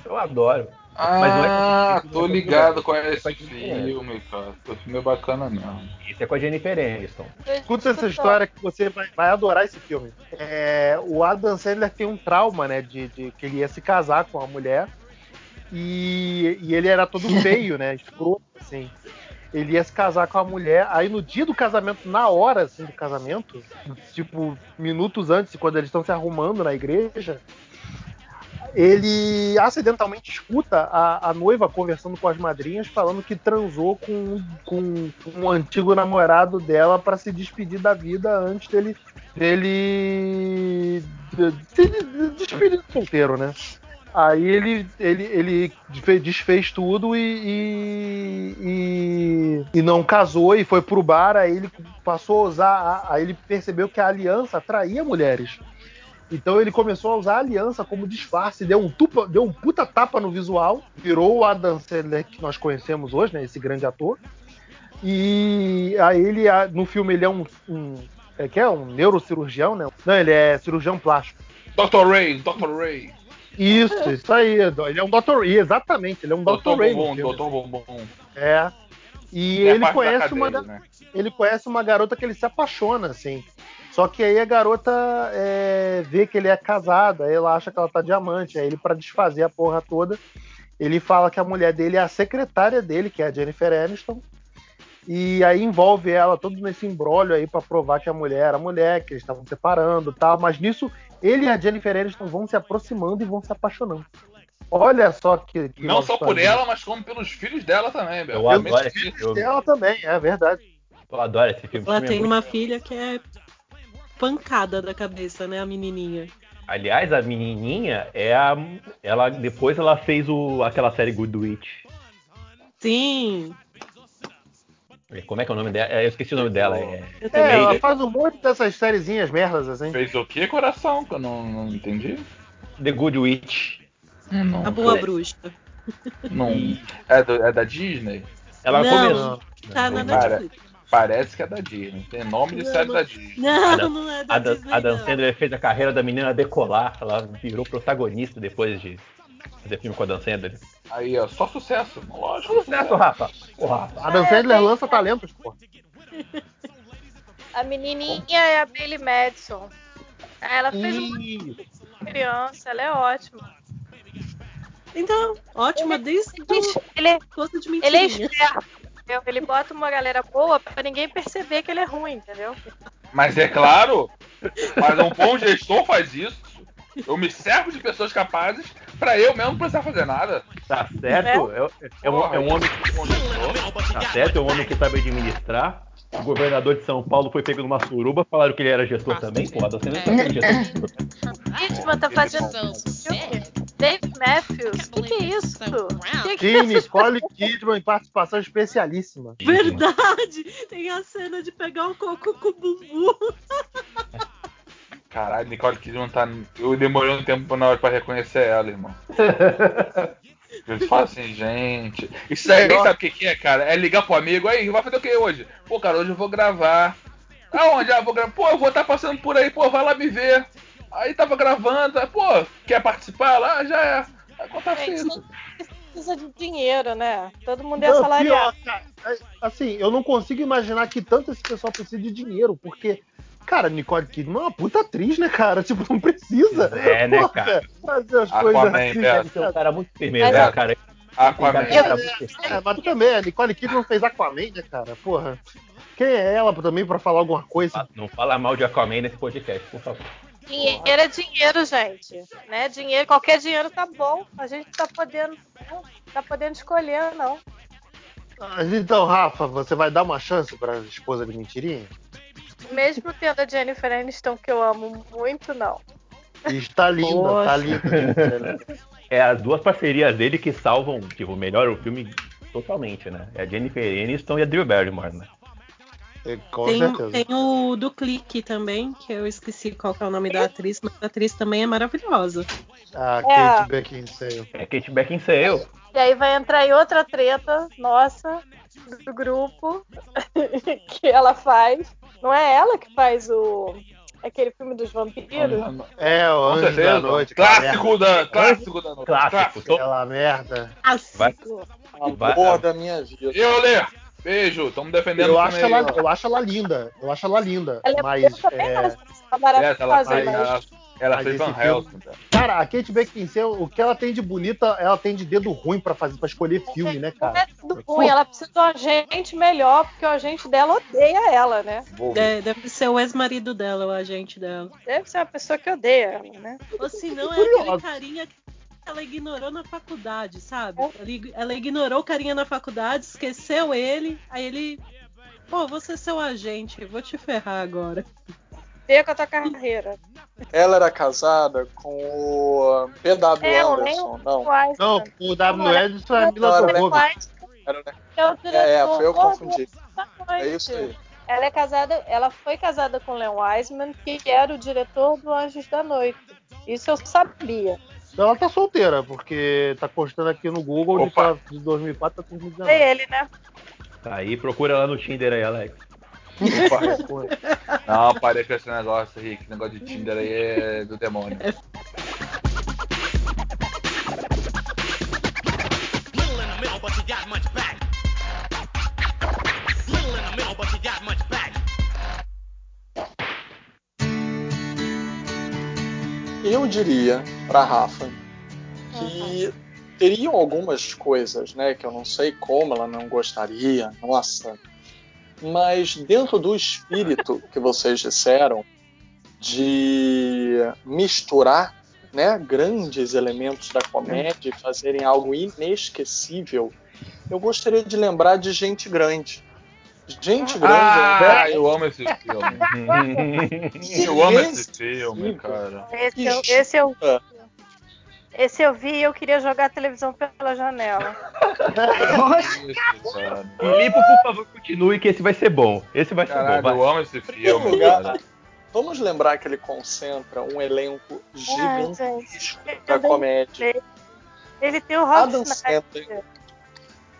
Eu adoro. Ah, Mas não é- tô ligado com esse filme, cara. Esse filme é bacana mesmo. Esse é com a Jennifer Aniston. Escuta essa história que você vai, vai adorar esse filme. É, o Adam Sandler tem um trauma, né? De, de que ele ia se casar com a mulher e, e ele era todo feio, né? Escroto, assim. Ele ia se casar com a mulher. Aí no dia do casamento, na hora assim, do casamento, tipo, minutos antes, quando eles estão se arrumando na igreja, ele acidentalmente escuta a, a noiva conversando com as madrinhas, falando que transou com, com um antigo namorado dela para se despedir da vida antes dele dele de- se de- despedir do solteiro, né? Aí ele, ele, ele desfe- desfez tudo e, e, e, não casou e foi pro bar. Aí ele passou a usar. Aí ele percebeu que a aliança atraía mulheres. Então ele começou a usar a aliança como disfarce, deu um, tupa, deu um puta tapa no visual, virou o Adam Sandler que nós conhecemos hoje, né? Esse grande ator. E aí ele, no filme, ele é um. um é que é um neurocirurgião, né? Não, ele é cirurgião plástico. Dr. Ray, Dr. Ray. Isso, isso aí. Ele é um Dr. Ray, exatamente. Ele é um Dr. Dr. Ray. Bombom. Dr. Bombom. É. E a ele conhece uma, cadeia, ga- né? ele conhece uma garota que ele se apaixona, assim. Só que aí a garota é, vê que ele é casado, aí ela acha que ela tá diamante. Aí ele, pra desfazer a porra toda, ele fala que a mulher dele é a secretária dele, que é a Jennifer Aniston. E aí envolve ela todo nesse embrólio aí pra provar que a mulher era a mulher, que eles estavam separando e tal. Mas nisso, ele e a Jennifer Aniston vão se aproximando e vão se apaixonando. Olha só que. que Não só por ela, mas como pelos filhos dela também, Bel. Eu adoro Realmente, esse filme. Ela também, é verdade. Eu adoro esse filme. Ela é tem muito uma filha que é pancada da cabeça, né? A menininha. Aliás, a menininha é a. Ela, depois ela fez o, aquela série Good Witch. Sim. Como é que é o nome dela? É, Eu esqueci o nome dela. É, Eu É, ela faz um monte dessas sériezinhas merdas, assim. Fez o que, coração? Que eu não, não entendi. The Good Witch. Não, A boa foi- bruxa. não. É, do- é da Disney? Ela Não. começou. Tá na Netflix. Parece que é da Disney. Tem nome de Não, série não. da Disney. Não, A Dan- não é da A Dan, Disney, a Dan. Sandler fez a carreira da menina decolar. Ela virou protagonista depois de fazer filme com a Dan Sandler. Aí, ó, só sucesso. Lógico. Sucesso, Rafa! Ô, Rafa. A Dan Sandler lança talentos, pô. A menininha é a Bailey Madison. Ela fez uma Ih, criança, ela é ótima. Então, ótima desde o Gente, ele é, gosto de ele é mentirinha. esperto. Entendeu? Ele bota uma galera boa pra ninguém perceber que ele é ruim, entendeu? Mas é claro, mas um bom gestor faz isso. Eu me servo de pessoas capazes pra eu mesmo não precisar fazer nada. Tá certo? É, é um, é um homem que tá certo, é um homem que sabe administrar. O governador de São Paulo foi pego numa suruba, falaram que ele era gestor também, pô. A Sandler também é gestor. Vítima tá fazendo. Dave Matthews. O que, que é isso? Que que Sim, é Nicole Kidman em participação especialíssima. Verdade! Tem a cena de pegar o coco com o bumbum. Caralho, Nicole Kidman tá. Eu demorei um tempo na hora pra reconhecer ela, irmão. Eu falo assim, gente. Isso aí, sabe o que, que é, cara? É ligar pro amigo. Aí, vai fazer o que hoje? Pô, cara, hoje eu vou gravar. Aonde? Ah, vou gravar. Pô, eu vou estar passando por aí, pô, vai lá me ver. Aí tava gravando, aí, pô, quer participar lá? Já é. Aí conta Gente, feito. precisa de dinheiro, né? Todo mundo é Não, assalariado. pior, cara, é, assim, eu não consigo imaginar que tanto esse pessoal precisa de dinheiro, porque, cara, Nicole Kidman é uma puta atriz, né, cara? Tipo, não precisa. É, né, cara? Fazer as Aquaman, coisas assim. Beto. Você é um cara muito firmeza, né, cara? Aquaman. Cara você. É, mas também, a Nicole Kidman fez Aquaman, né, cara? Porra. Quem é ela também pra falar alguma coisa? Não fala mal de Aquaman nesse podcast, por favor. Dinheiro é dinheiro, gente. Né? Dinheiro, qualquer dinheiro tá bom. A gente tá podendo, não tá podendo escolher, não. Mas então, Rafa, você vai dar uma chance pra esposa de mentirinha? Mesmo tendo a Jennifer Aniston, que eu amo muito, não. E está linda, Poxa. tá linda. É as duas parcerias dele que salvam, tipo, melhoram o filme totalmente, né? É a Jennifer Aniston e a Drew Barrymore, né? É, Com Tem, certeza. tem o do Clique também, que eu esqueci qual que é o nome da atriz, mas a atriz também é maravilhosa. A É. Kate Beckinsale. É Kate Beckinsale. E aí vai entrar em outra treta nossa, do grupo, que ela faz. Não é ela que faz o. aquele filme dos vampiros? É, o Anjo certeza. da Noite. Clássico da, clássico da noite. Clássico. Aquela merda. Vai. Vai- Amor da minha vida. E Olê, beijo, estamos defendendo Eu acho, ela, eu acho ela linda. Eu acho ela linda. Ela é Mas, é, ela É, ela, maravilhosa, mas. ela, fez Van filme- Helsing. cara, a Kate Beckinsale, o que ela tem de bonita, ela tem de dedo ruim pra fazer, para escolher filme, né, Não cara? é tudo ruim, ela precisa de um agente melhor, porque o agente dela odeia ela, né? Ver. É, deve ser o ex-marido dela, o agente dela. Deve ser uma pessoa que odeia ela, né? Ou se não, é aquele carinha que ela ignorou na faculdade, sabe? Ela, ig- ela ignorou o carinha na faculdade, esqueceu ele, aí ele. Pô, vou ser seu agente, vou te ferrar agora. Vê com a tua carreira. Ela era casada com o PW É, o Anderson, não. Não, o W. Edson é Mila Jovovich. Né? é o diretor É, foi eu que do- confundi. da É isso aí. Ela é casada, ela foi casada com Len Wiseman, que era o diretor do Anjos da Noite. Isso eu sabia. Ela tá solteira, porque tá postando aqui no Google de, Opa. de 2004 tá com 2019. É ele, né? Tá aí, procura lá no Tinder aí, Alex. Não, parei com esse negócio aí, que negócio de Tinder aí é do demônio. Eu diria pra Rafa que teriam algumas coisas, né, que eu não sei como ela não gostaria, nossa. Mas dentro do espírito que vocês disseram de misturar, né, grandes elementos da comédia e fazerem algo inesquecível, eu gostaria de lembrar de Gente Grande. Gente Grande Ah, é eu amo esse filme. Eu amo esse filme, cara. Esse eu, esse eu, Ah. esse eu vi e eu queria jogar a televisão pela janela. Cara. Filipe, por favor, continue que esse vai ser bom. Esse vai ser Caralho, bom. eu Vai. amo esse filme, lugar, cara. Vamos lembrar que ele concentra um elenco gigantesco gente. da comédia. Ele tem o Rob Adam Schneider. Sandler,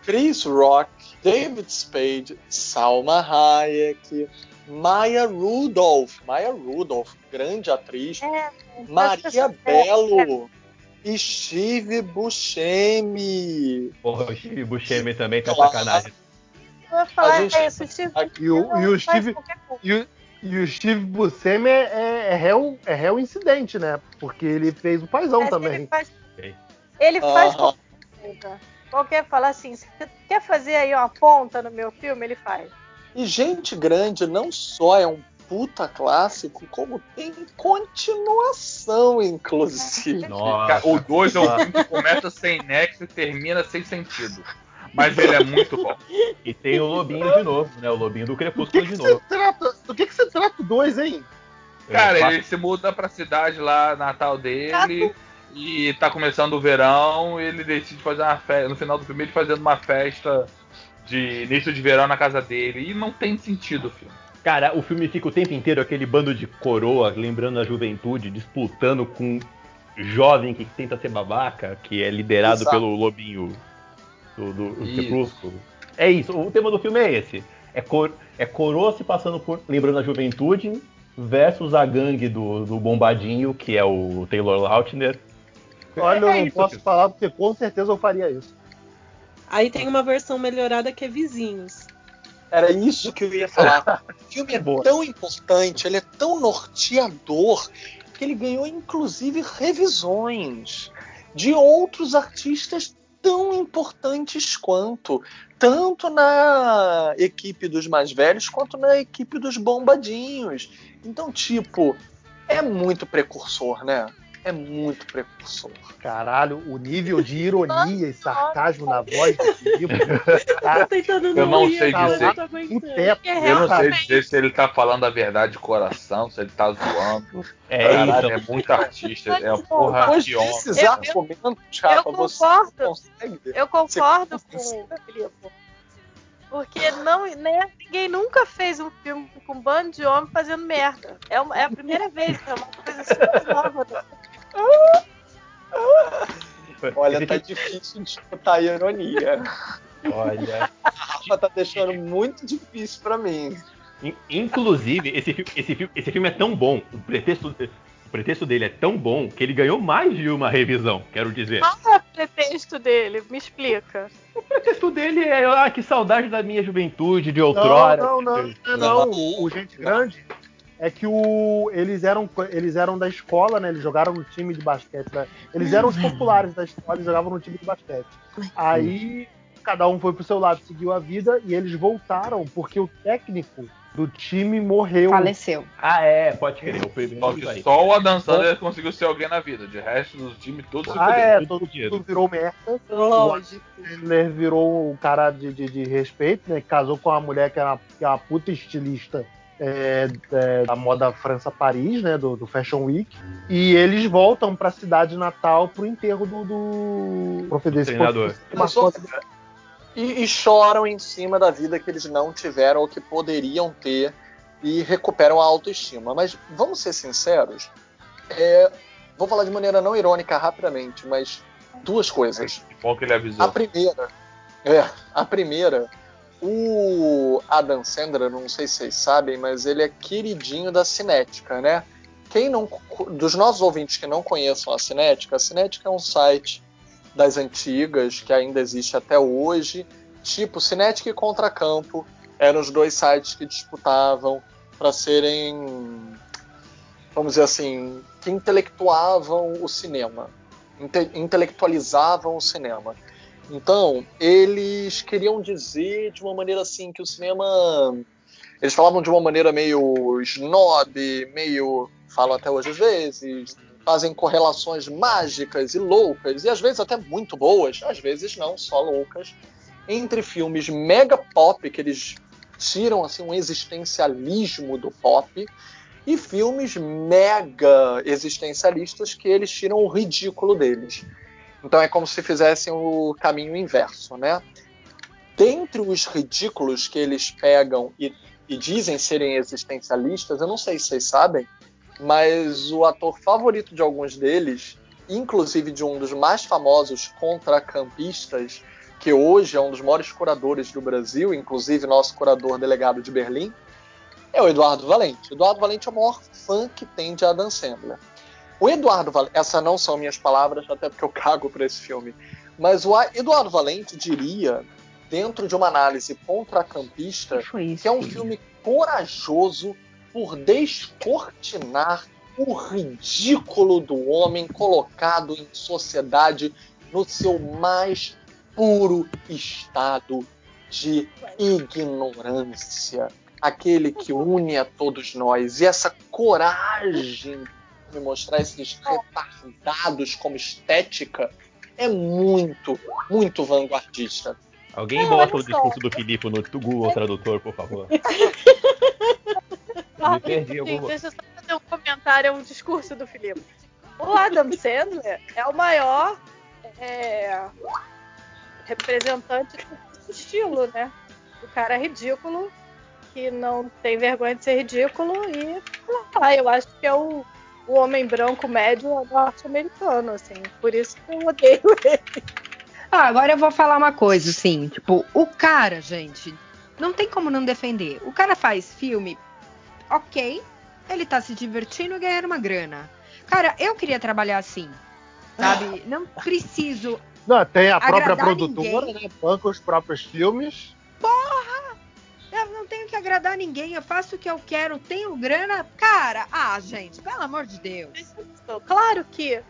Chris Rock, David Spade, Salma Hayek, Maya Rudolph, Maya Rudolph, grande atriz, É, Maria Belo e Steve Buscemi. Porra, o Steve Buscemi também tá sacanagem. Eu ia falar gente- isso, Steve E o, e o Steve, qualquer coisa. e o, e o Steve Buscemi é, é, é réu, é réu incidente, né? Porque ele fez o paizão Mas também. Ele faz, ele faz Aham. qualquer coisa. Qualquer fala assim, você quer fazer aí uma ponta no meu filme? Ele faz. E Gente Grande não só é um puta clássico, como tem continuação, inclusive. Nossa. O 2 é um filme que começa sem nexo e termina sem sentido. Mas ele é muito bom. E tem o Lobinho de novo, né? O Lobinho do Do que, Crepúsculo que de novo. trata? Do que, que você trata o dois, hein? Cara, É, ele se muda pra cidade lá, natal dele, e tá começando o verão, e ele decide fazer uma festa. No final do filme, ele fazendo uma festa de início de verão na casa dele. E não tem sentido o filme. Cara, o filme fica o tempo inteiro aquele bando de coroa, lembrando a juventude, disputando com jovem que tenta ser babaca, que é liderado Exato. pelo lobinho do, do. Crepúsculo. É isso, o tema do filme é esse. É, cor, é coroa se passando por lembrando a juventude versus a gangue do, do bombadinho, que é o Taylor Lautner. Olha, eu É não isso, posso falar porque com certeza eu faria isso. Aí tem uma versão melhorada que é Vizinhos. Era isso que eu ia falar. O filme é Boa. tão importante, ele é tão norteador, que ele ganhou inclusive revisões de outros artistas tão importantes quanto, tanto na equipe dos mais velhos quanto na equipe dos bombadinhos. Então, tipo, é muito precursor, né? É muito precursor. Caralho, o nível de ironia e sarcasmo na voz desse livro. Tô tentando Eu não sei cara, dizer. O teto. Eu não sei dizer se ele tá falando a verdade de coração, se ele tá zoando. É Caralho, é isso. muito artista. É uma porra de homem. desses Eu- argumentos, Rafa, você concordo. consegue. Eu concordo com o Filipe. Porque não, né, ninguém nunca fez um filme com um bando de homem fazendo merda. É, uma- é a primeira vez, é uma coisa super nova. né? Olha, tá difícil de escutar a ironia. Olha. A Rafa tá deixando muito difícil pra mim. In- Inclusive, esse, fi- esse, esse filme é tão bom, o pretexto, o pretexto dele é tão bom que ele ganhou mais de uma revisão, quero dizer. Qual é o pretexto dele? Me explica. O pretexto dele é, ah, que saudade da minha juventude, de outrora. Não, não, não, não, não. O, o Gente Grande é que o, eles, eram, eles eram da escola, né? Eles jogaram no time de basquete. né? Eles eram os populares da escola e jogavam no time de basquete. Aí cada um foi pro seu lado, seguiu a vida e eles voltaram porque o técnico do time morreu. Faleceu. Ah, é, pode crer. O Só que só o Adam Sandler conseguiu ser alguém na vida. De resto dos times todos se Ah, é, todo mundo virou merda. Lógico. Ele virou um cara de, de, de respeito, né? Casou com uma mulher que era, que é uma puta estilista é, é, da moda França-Paris, né? Do, do Fashion Week. E eles voltam pra cidade natal pro enterro do. do... Profe- desse treinador. profe- a- E, e choram em cima da vida que eles não tiveram ou que poderiam ter e recuperam a autoestima. Mas vamos ser sinceros, é, vou falar de maneira não irônica rapidamente, mas duas coisas. Que bom que ele A avisou. primeira, é, a primeira, o Adam Sandler, não sei se vocês sabem, mas ele é queridinho da Cinética, né? Quem não, dos nossos ouvintes que não conheçam a Cinética, a Cinética é um site das antigas que ainda existe até hoje, tipo Cinética e Contracampo eram os dois sites que disputavam para serem, vamos dizer assim, que intelectuavam o cinema, inte- intelectualizavam o cinema. Então, eles queriam dizer de uma maneira assim que o cinema. Eles falavam de uma maneira meio snob, meio. falam até hoje às vezes, fazem correlações mágicas e loucas, e às vezes até muito boas, às vezes não, só loucas, entre filmes mega pop, que eles tiram assim um existencialismo do pop, e filmes mega existencialistas que eles tiram o ridículo deles. Então é como se fizessem o caminho inverso, né? Dentre os ridículos que eles pegam e, e dizem serem existencialistas, eu não sei se vocês sabem, mas o ator favorito de alguns deles, inclusive de um dos mais famosos contracampistas, que hoje é um dos maiores curadores do Brasil, inclusive nosso curador delegado de Berlim, é o Eduardo Valente. Eduardo Valente é o maior fã que tem de Adam Sandler. O Eduardo Valente, essas não são minhas palavras, até porque eu cago para esse filme, mas o Eduardo Valente diria, dentro de uma análise contracampista, que é um filme corajoso por descortinar o ridículo do homem colocado em sociedade no seu mais puro estado de ignorância, aquele que une a todos nós. E essa coragem de mostrar esses retardados como estética é muito, muito vanguardista. Alguém Não, bota o discurso do Filipe no Google Tradutor, por favor. Me perdi, vou- deixa eu só fazer um comentário, um discurso do Filipe. O Adam Sandler é o maior é, representante desse estilo, né? O cara é ridículo, que não tem vergonha de ser ridículo e ah, eu acho que é o, o homem branco médio norte-americano, assim. Por isso que eu odeio ele. Ah, agora eu vou falar uma coisa, assim, tipo, o cara, gente, não tem como não defender. O cara faz filme, ok, ele tá se divertindo e ganhando uma grana. Cara, eu queria trabalhar assim, sabe? Não preciso. Não, tem a própria produtora, ninguém. né? Banca os próprios filmes. Tenho que agradar ninguém, eu faço o que eu quero, tenho grana. Cara, ah, gente, pelo amor de Deus. Claro que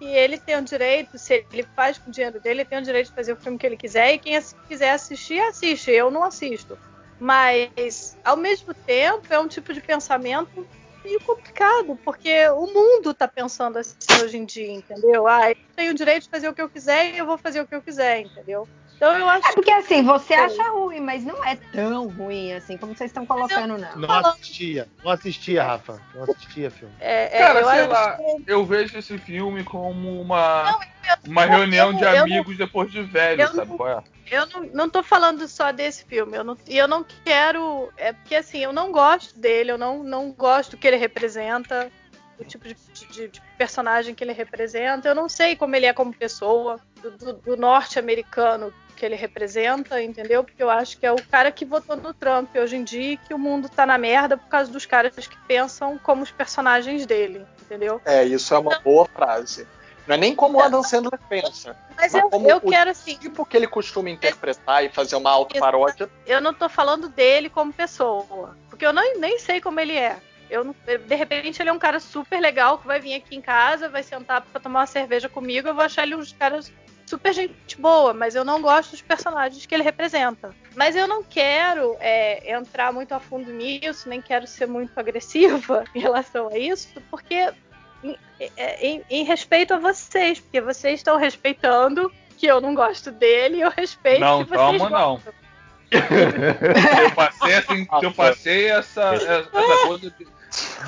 que ele tem o direito, se ele faz com o dinheiro dele, ele tem o direito de fazer o filme que ele quiser e quem quiser assistir, assiste. Eu não assisto. Mas, ao mesmo tempo, é um tipo de pensamento meio complicado, porque o mundo tá pensando assim hoje em dia, entendeu? Ah, eu tenho o direito de fazer o que eu quiser e eu vou fazer o que eu quiser, entendeu? Então eu acho É porque assim, você acha ruim, mas não é tão ruim assim como vocês estão colocando, não. Não assistia, não assistia, Rafa. Não assistia filme. é, é, Cara, eu sei lá, que- eu vejo esse filme como uma, eu- uma reunião de eu não- amigos depois de velho, sabe não- qual é? Eu não, não tô falando só desse filme. Eu não, e eu não quero. É porque assim, eu não gosto dele, eu não, não gosto do que ele representa, do tipo de, de- de personagem que ele representa. Eu não sei como ele é como pessoa, do, do- do norte-americano que ele representa, entendeu? Porque eu acho que é o cara que votou no Trump hoje em dia e que o mundo tá na merda por causa dos caras que pensam como os personagens dele, entendeu? É, isso é uma boa frase. Não é nem como o Adam Sandler pensa. Mas Mas eu, como eu o quero assim. Tipo que ele costuma interpretar e fazer uma autoparódia. eu não tô falando dele como pessoa. Porque eu não, nem sei como ele é. Eu não- de repente ele é um cara super legal que vai vir aqui em casa, vai sentar pra tomar uma cerveja comigo, eu vou achar ele um cara super gente boa, mas eu não gosto dos personagens que ele representa. Mas eu não quero é, entrar muito a fundo nisso, nem quero ser muito agressiva em relação a isso, porque em, é, em- em respeito a vocês, porque vocês estão respeitando que eu não gosto dele, e eu respeito Não que vocês tamo, não. Eu passei assim, eu passei essa, essa coisa de.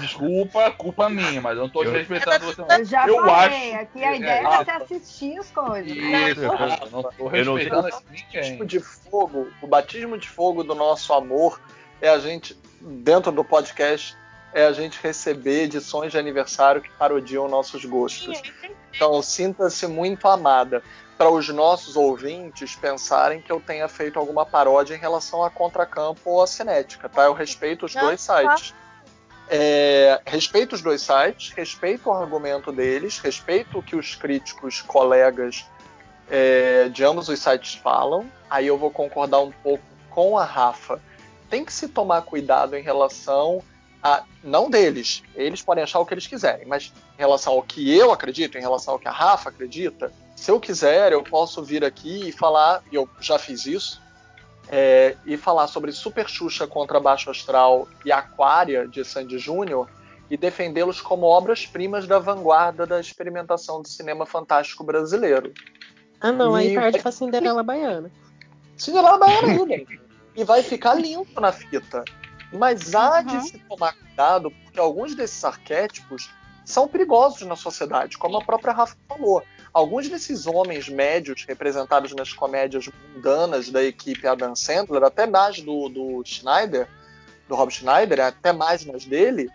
Desculpa, culpa minha, mas eu não tô Eu- respeitando você não. Eu já Eu falei, acho- aqui a é, ideia é, ah, você assistir as coisas. Isso, eu não tô não respeitando sei. assim O ninguém. batismo de fogo, o batismo de fogo do nosso amor é a gente, dentro do podcast, é a gente receber edições de aniversário que parodiam nossos gostos. Então sinta-se muito amada. Para os nossos ouvintes pensarem que eu tenha feito alguma paródia em relação a Contracampo ou a Cinética, tá? Eu respeito os Não, dois sites. É, respeito os dois sites, respeito o argumento deles, respeito o que os críticos, colegas é, de ambos os sites falam. Aí eu vou concordar um pouco com a Rafa. Tem que se tomar cuidado em relação a. Não deles, eles podem achar o que eles quiserem, mas em relação ao que eu acredito, em relação ao que a Rafa acredita, se eu quiser, eu posso vir aqui e falar, e eu já fiz isso, é, e falar sobre Super Xuxa contra Baixo Astral e Aquária de Sandy Júnior e defendê-los como obras-primas da vanguarda da experimentação do cinema fantástico brasileiro. Ah, não, aí E- perde pra Cinderela Baiana. Cinderela Baiana ainda. E vai ficar limpo na fita. Mas há Uhum. de se tomar cuidado, porque alguns desses arquétipos são perigosos na sociedade, como a própria Rafa falou. Alguns desses homens médios representados nas comédias mundanas da equipe Adam Sandler, até mais do, do Schneider, do Rob Schneider, até mais nas dele,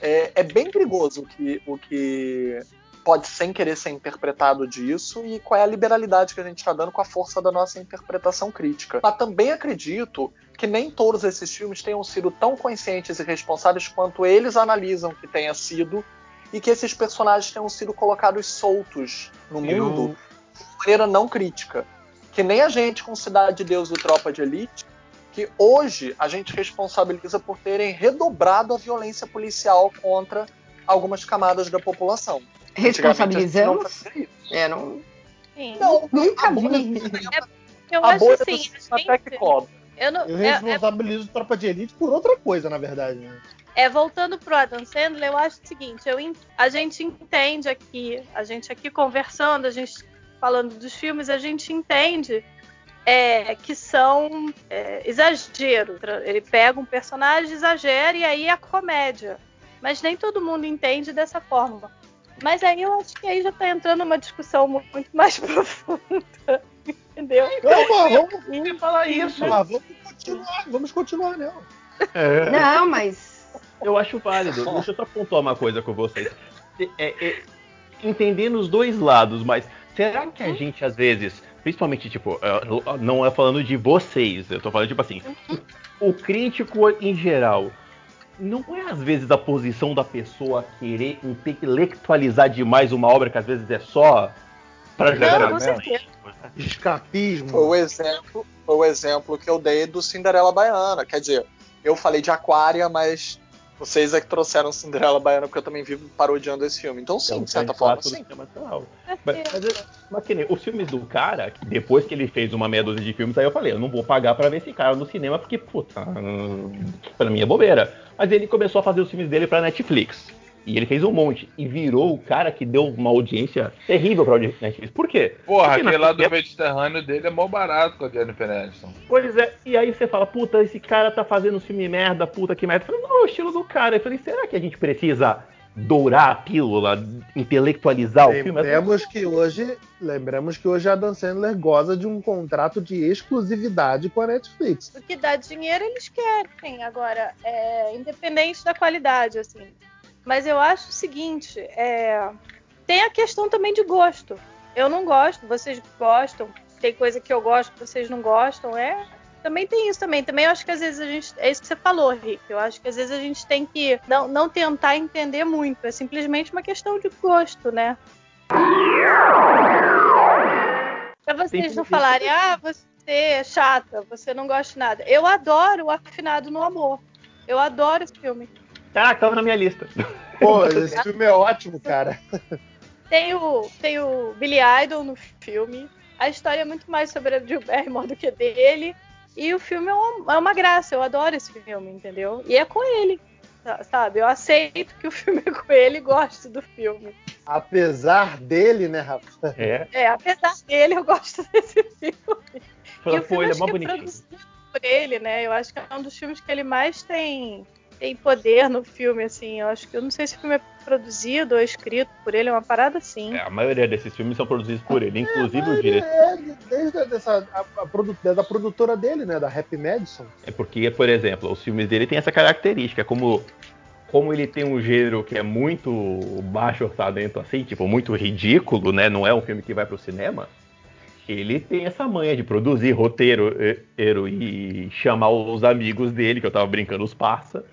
é, é bem perigoso o que, o que pode sem querer ser interpretado disso e qual é a liberalidade que a gente está dando com a força da nossa interpretação crítica. Mas também acredito que nem todos esses filmes tenham sido tão conscientes e responsáveis quanto eles analisam que tenha sido e que esses personagens tenham sido colocados soltos no Eu- mundo de maneira não crítica. Que nem a gente com Cidade de Deus e Tropa de Elite, que hoje a gente responsabiliza por terem redobrado a violência policial contra algumas camadas da população. A gente não Responsabilizamos? isso. É, não, Sim. Não, nunca a vi. cinema- Eu a acho assim, do cinema até que gente, cobre. eu não, Eu é- é- responsabilizo Tropa de Elite por outra coisa, na verdade. Né? É, voltando pro Adam Sandler, eu acho o seguinte, eu, a gente entende aqui, a gente aqui conversando, a gente falando dos filmes, a gente entende é, que são é, exageros. Ele pega um personagem, exagera e aí é comédia. Mas nem todo mundo entende dessa forma. Mas aí eu acho que aí já tá entrando uma discussão mu- muito mais profunda. Entendeu? Calma, vamos, falar isso. ah, vamos continuar, vamos continuar, né? É, Não, mas. Eu acho válido. Deixa eu só pontuar uma coisa com vocês. É, é, entendendo os dois lados, mas será que a gente às vezes, principalmente tipo, é, não é falando de vocês, eu tô falando tipo assim, o crítico em geral, não é às vezes a posição da pessoa querer intelectualizar demais uma obra que às vezes é só pra jogar Não. Escapismo. Foi o exemplo, foi o exemplo que eu dei do Cinderela Baiana. Quer dizer, eu falei de Aquária, mas Vocês é que trouxeram Cinderela Baiana, porque eu também vivo parodiando esse filme. Então, sim, Então, de certa faz forma, sim. nacional. Mas, mas, mas que nem os filmes do cara, que depois que ele fez uma meia dúzia de filmes, aí eu falei, eu não vou pagar pra ver esse cara no cinema, porque, puta, hum, pra mim é bobeira. Mas ele começou a fazer os filmes dele pra Netflix. E ele fez um monte. E virou o cara que deu uma audiência terrível pra Netflix. Por quê? Porra, Porque aquele lá do Mediterrâneo dele é mó barato com a Jennifer Aniston. Pois é, e aí você fala, puta, esse cara tá fazendo filme merda, puta que merda. Eu falei, não, é o estilo do cara. Eu falei, será que a gente precisa dourar a pílula, intelectualizar o filme? Lembremos que hoje, lembramos que hoje a Dan Sandler goza de um contrato de exclusividade com a Netflix. O que dá dinheiro eles querem. Agora, é, independente da qualidade, assim. Mas eu acho o seguinte, é, tem a questão também de gosto. Eu não gosto, vocês gostam. Tem coisa que eu gosto que vocês não gostam. É, também tem isso também. Também acho que às vezes a gente. É isso que você falou, Rick. Eu acho que às vezes a gente tem que não, não tentar entender muito. É simplesmente uma questão de gosto, né? Pra vocês não falarem, ah, você é chata, você não gosta de nada. Eu adoro o Afinado no Amor. Eu adoro esse filme. Ah, tava na minha lista. Pô, esse filme é ótimo, cara. Tem o, tem o Billy Idol no filme. A história é muito mais sobre a Drew Barrymore do que dele. E o filme é uma, é uma graça. Eu adoro esse filme, entendeu? E é com ele, sa- sabe? Eu aceito que o filme é com ele e gosto do filme. Apesar dele, né, Rafa? É. É, apesar dele, eu gosto desse filme. Fala, e o pô, filme ele é acho mó que bonitinho. produzido por ele, né? Eu acho que é um dos filmes que ele mais tem, tem poder no filme, assim. Eu acho que eu não sei se o filme é produzido ou escrito por ele, é uma parada assim. É, a maioria desses filmes são produzidos por ele, inclusive o Ele diretor. é desde a, dessa, a, a produ- da produtora dele, né, da Happy Madison. É porque, por exemplo, os filmes dele têm essa característica, como, como ele tem um gênero que é muito baixo orçamento, assim, tipo, muito ridículo, né? Não é um filme que vai pro cinema. Ele tem essa manha de produzir roteiro e- ero- e chamar os amigos dele, que eu tava brincando, os parça,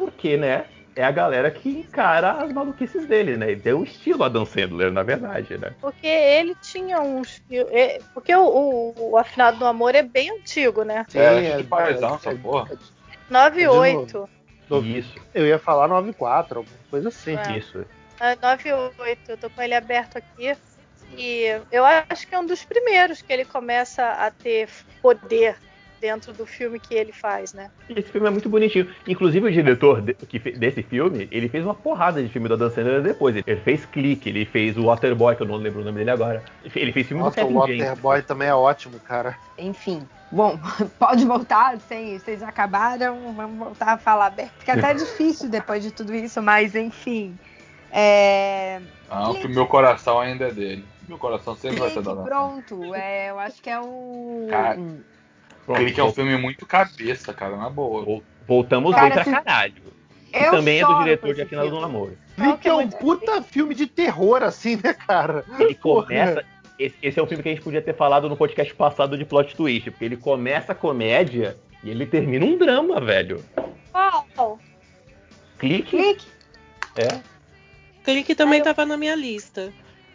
porque, né? É a galera que encara as maluquices dele, né? Ele tem o estilo Adam Sandler, na verdade, né? Porque ele tinha uns. é, Porque o, o, o Afinado do Amor é bem antigo, né? É, acho que paizão essa porra. 98. Isso, Eu ia falar 94, alguma coisa assim. É. isso. É, 98. Eu tô com ele aberto aqui. E eu acho que é um dos primeiros que ele começa a ter poder dentro do filme que ele faz, né? Esse filme é muito bonitinho. Inclusive, o diretor de- que desse filme, ele fez uma porrada de filme do Adam Sandler depois. Ele fez Clique, ele fez o Waterboy, que eu não lembro o nome dele agora. Ele fez filme Nossa, do o Kevin James. Waterboy também é ótimo, cara. Enfim. Bom, pode voltar, sem, vocês acabaram, vamos voltar a falar. Fica até difícil depois de tudo isso, mas enfim. É... Não, que o meu coração ainda é dele. Meu coração sempre vai ser Clique, da pronto. É, eu acho que é o. Cara, um- Pronto, Clique é um filme muito cabeça, cara, na boa. vol- Voltamos Cara, bem pra assim, caralho. E Eu também é do diretor de Afinado do. Namoro. Clique é um puta filme de terror, assim, né, cara? Ele Porra. começa. Esse, esse é um filme que a gente podia ter falado no podcast passado de plot twist, porque ele começa a comédia e ele termina um drama, velho. Qual? Clique. Clique. É. Clique também tava na minha lista.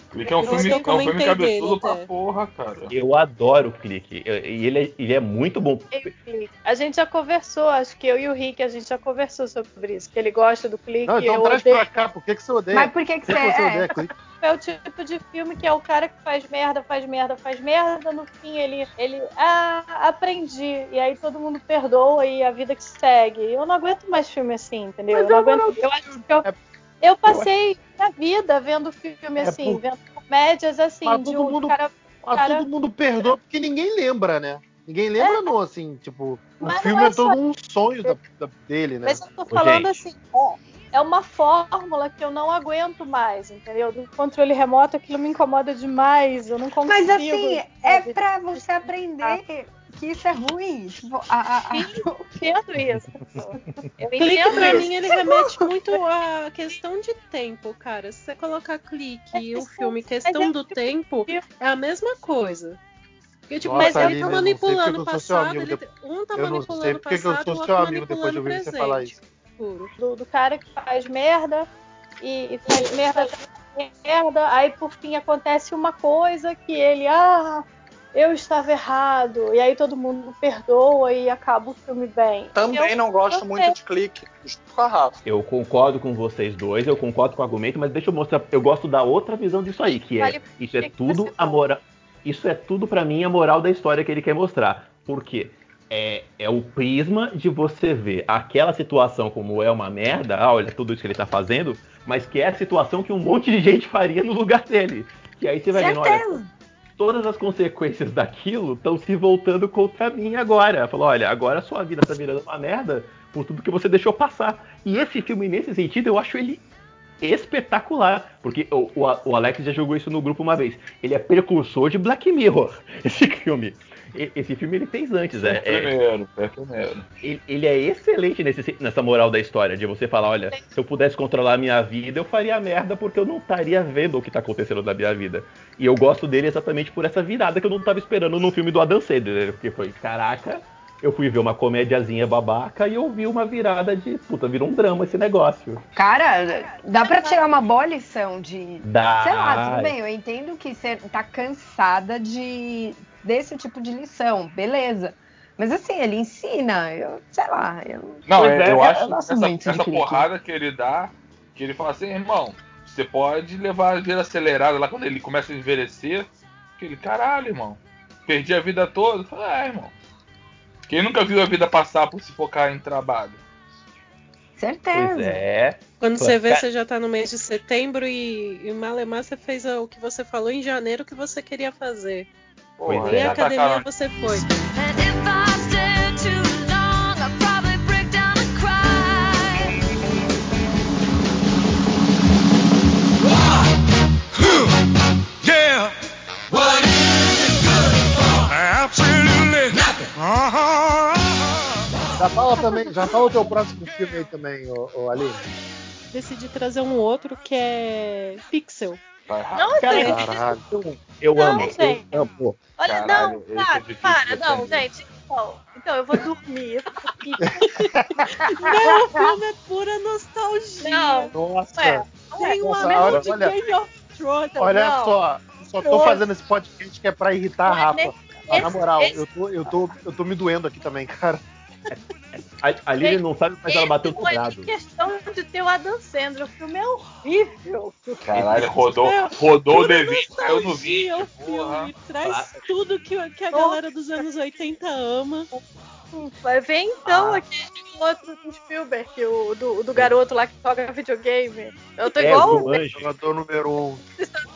Clique é um filme, que é um filme cabeçudo pra porra, cara. Eu adoro o Clique. E ele é, ele é muito bom. Clique. A gente já conversou, acho que eu e o Rick, a gente já conversou sobre isso. Que ele gosta do clique. Não, então eu traz odeio. pra cá, por que, que você odeia? Mas por que, que Por você. que você É, odeia clique? É o tipo de filme que é o cara que faz merda, faz merda, faz merda, no fim ele, ele, ah, aprendi, e aí todo mundo perdoa e a vida que segue. Eu não aguento mais filme assim, entendeu? Mas eu não é aguento. Eu acho que eu, É- eu passei a vida vendo filme É assim, por- vendo comédias assim, Mas de todo um mundo- cara. Mas Cara- todo mundo perdoa porque ninguém lembra, né? Ninguém lembra, não, assim, tipo, o Mas filme é é todo um sonho da- da- dele, né? Mas eu tô falando gente. assim, é, é uma fórmula que eu não aguento mais, entendeu? Do controle remoto aquilo me incomoda demais, eu não consigo. Mas assim, é pra você aprender que isso é ruim. Tipo, a, a- a- Sim, eu entendo isso. Eu Clique entendo pra isso. mim ele remete muito à questão de tempo, cara. Se você colocar clique e o questão- filme questão é do tipo- tempo, é a mesma coisa. Porque, tipo, Nossa, mas ele tá manipulando o passado, ele, depois- um tá eu não manipulando sei o porque que eu passado, sou o seu outro amigo depois de manipulando o ouvir você presente. falar isso. Puro. do, do cara que faz merda e, e faz merda, merda, aí por fim acontece uma coisa que ele, ah, eu estava errado, e aí todo mundo perdoa e acaba o filme bem. Também Eu- não gosto eu muito de clique. Com a Rafa. Eu concordo com vocês dois, eu concordo com o argumento, mas deixa eu mostrar. Eu gosto da outra visão disso aí, que é Vale isso é tudo você a moral. Isso é tudo pra mim a moral da história que ele quer mostrar. Por quê? É, é o prisma de você ver aquela situação como é uma merda, ah, olha tudo isso que ele tá fazendo, mas que é a situação que um monte de gente faria no lugar dele. Que aí você vai vendo, olha. Todas as consequências daquilo estão se voltando contra mim agora. Falou, olha, agora sua vida tá virando uma merda por tudo que você deixou passar. E esse filme, nesse sentido, eu acho ele espetacular. Porque o, o- o Alex já jogou isso no grupo uma vez. Ele é precursor de Black Mirror, esse filme. E- Esse filme ele fez antes, é, é- Primeiro, é primeiro. ele, ele é excelente nesse- nessa moral da história, de você falar, olha, se eu pudesse controlar a minha vida, eu faria merda porque eu não estaria vendo o que tá acontecendo na minha vida. E eu gosto dele exatamente por essa virada que eu não tava esperando no filme do Adam Sandler, porque foi, caraca, eu fui ver uma comédiazinha babaca e eu vi uma virada de, puta, virou um drama esse negócio. Cara, dá pra tirar uma boa lição de. Dá. Sei lá, tudo bem, eu entendo que você tá cansada de desse tipo de lição, beleza. Mas assim, ele ensina, eu, sei lá, eu Não, é, é, eu eu acho gosto essa, essa porrada que ele dá, que ele fala assim, irmão, você pode levar a vida acelerada lá quando ele começa a envelhecer. Que ele, caralho, irmão, perdi a vida toda. Eu falo, é, irmão. Quem nunca viu a vida passar por se focar em trabalho? certeza. Pois é. Quando Pô, você vê, cara- você já tá no mês de setembro e, e Malemar você fez o que você falou em janeiro que você queria fazer. Pois Porra, é. Nem a já tá academia você foi. Uh-huh. Já fala também, já fala o teu próximo filme aí também, ô, ô Aline. Decidi trazer um outro que é Pixel. Tá. Não, Cara, gente. Caralho. Eu Não, amo. gente. Eu amo. Olha, Caralho, não, esse é para, não, gente. Então, então eu vou dormir. Meu, o filme é pura nostalgia. Não, Nossa, Ué, Tem um Nossa, olha- de olha- Game of Thrones. olha não. só, só tô fazendo esse podcast que é pra irritar a Não é Rafa. Mas, na moral, esse- eu tô, eu, tô, eu tô me doendo aqui também, cara. A, a Lili não sabe, mas ela bateu no Não é grado. questão de ter o Adam Sandler. O filme é horrível. Caralho, rodou, rodou o D20, caiu no 20. o filme traz tudo que, que a galera dos anos 80 ama. Vai ver então Ah. aquele outro do Spielberg, o do, do garoto lá que toca videogame. Eu tô É, igual o. Jogador número um.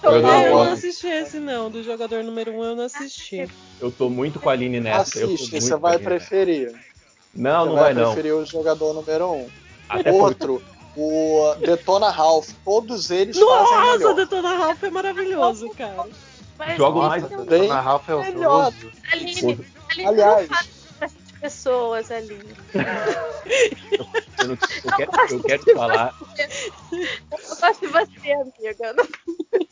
Tô Eu É, eu o- não assisti esse não, do jogador número 1 um, eu não assisti. Eu tô muito com a Aline nessa. eu tô Assiste, muito você vai Aline nessa. Não, você não vai, vai não. preferir o jogador número um. Até porque Outro, o Detona Ralph. Todos eles fazem Nossa, melhor. Detona Ralph é maravilhoso, cara. Mas Jogo mais- é um- Bem Na Rafa é melhor. horroroso. Aline, Aline, Aliás- pessoas, Aline. eu, não- eu quero, eu quero falar. Eu gosto de você, amiga.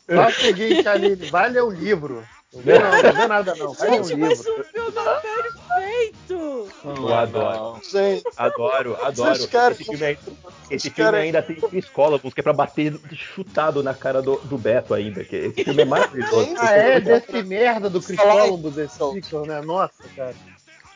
Fala o seguinte, Aline, vai ler o livro. Não vê, não, nada não. Vai Gente, mas livro. o filme é perfeito! Eu adoro, Gente, adoro, adoro. Esse filme, aí- esse filme querem- ainda tem psicólogos que é pra bater chutado na cara do, do Beto ainda. Que esse filme é maravilhoso. Ah, é desse merda do Cristóvão do The Pixel, né? Nossa, cara.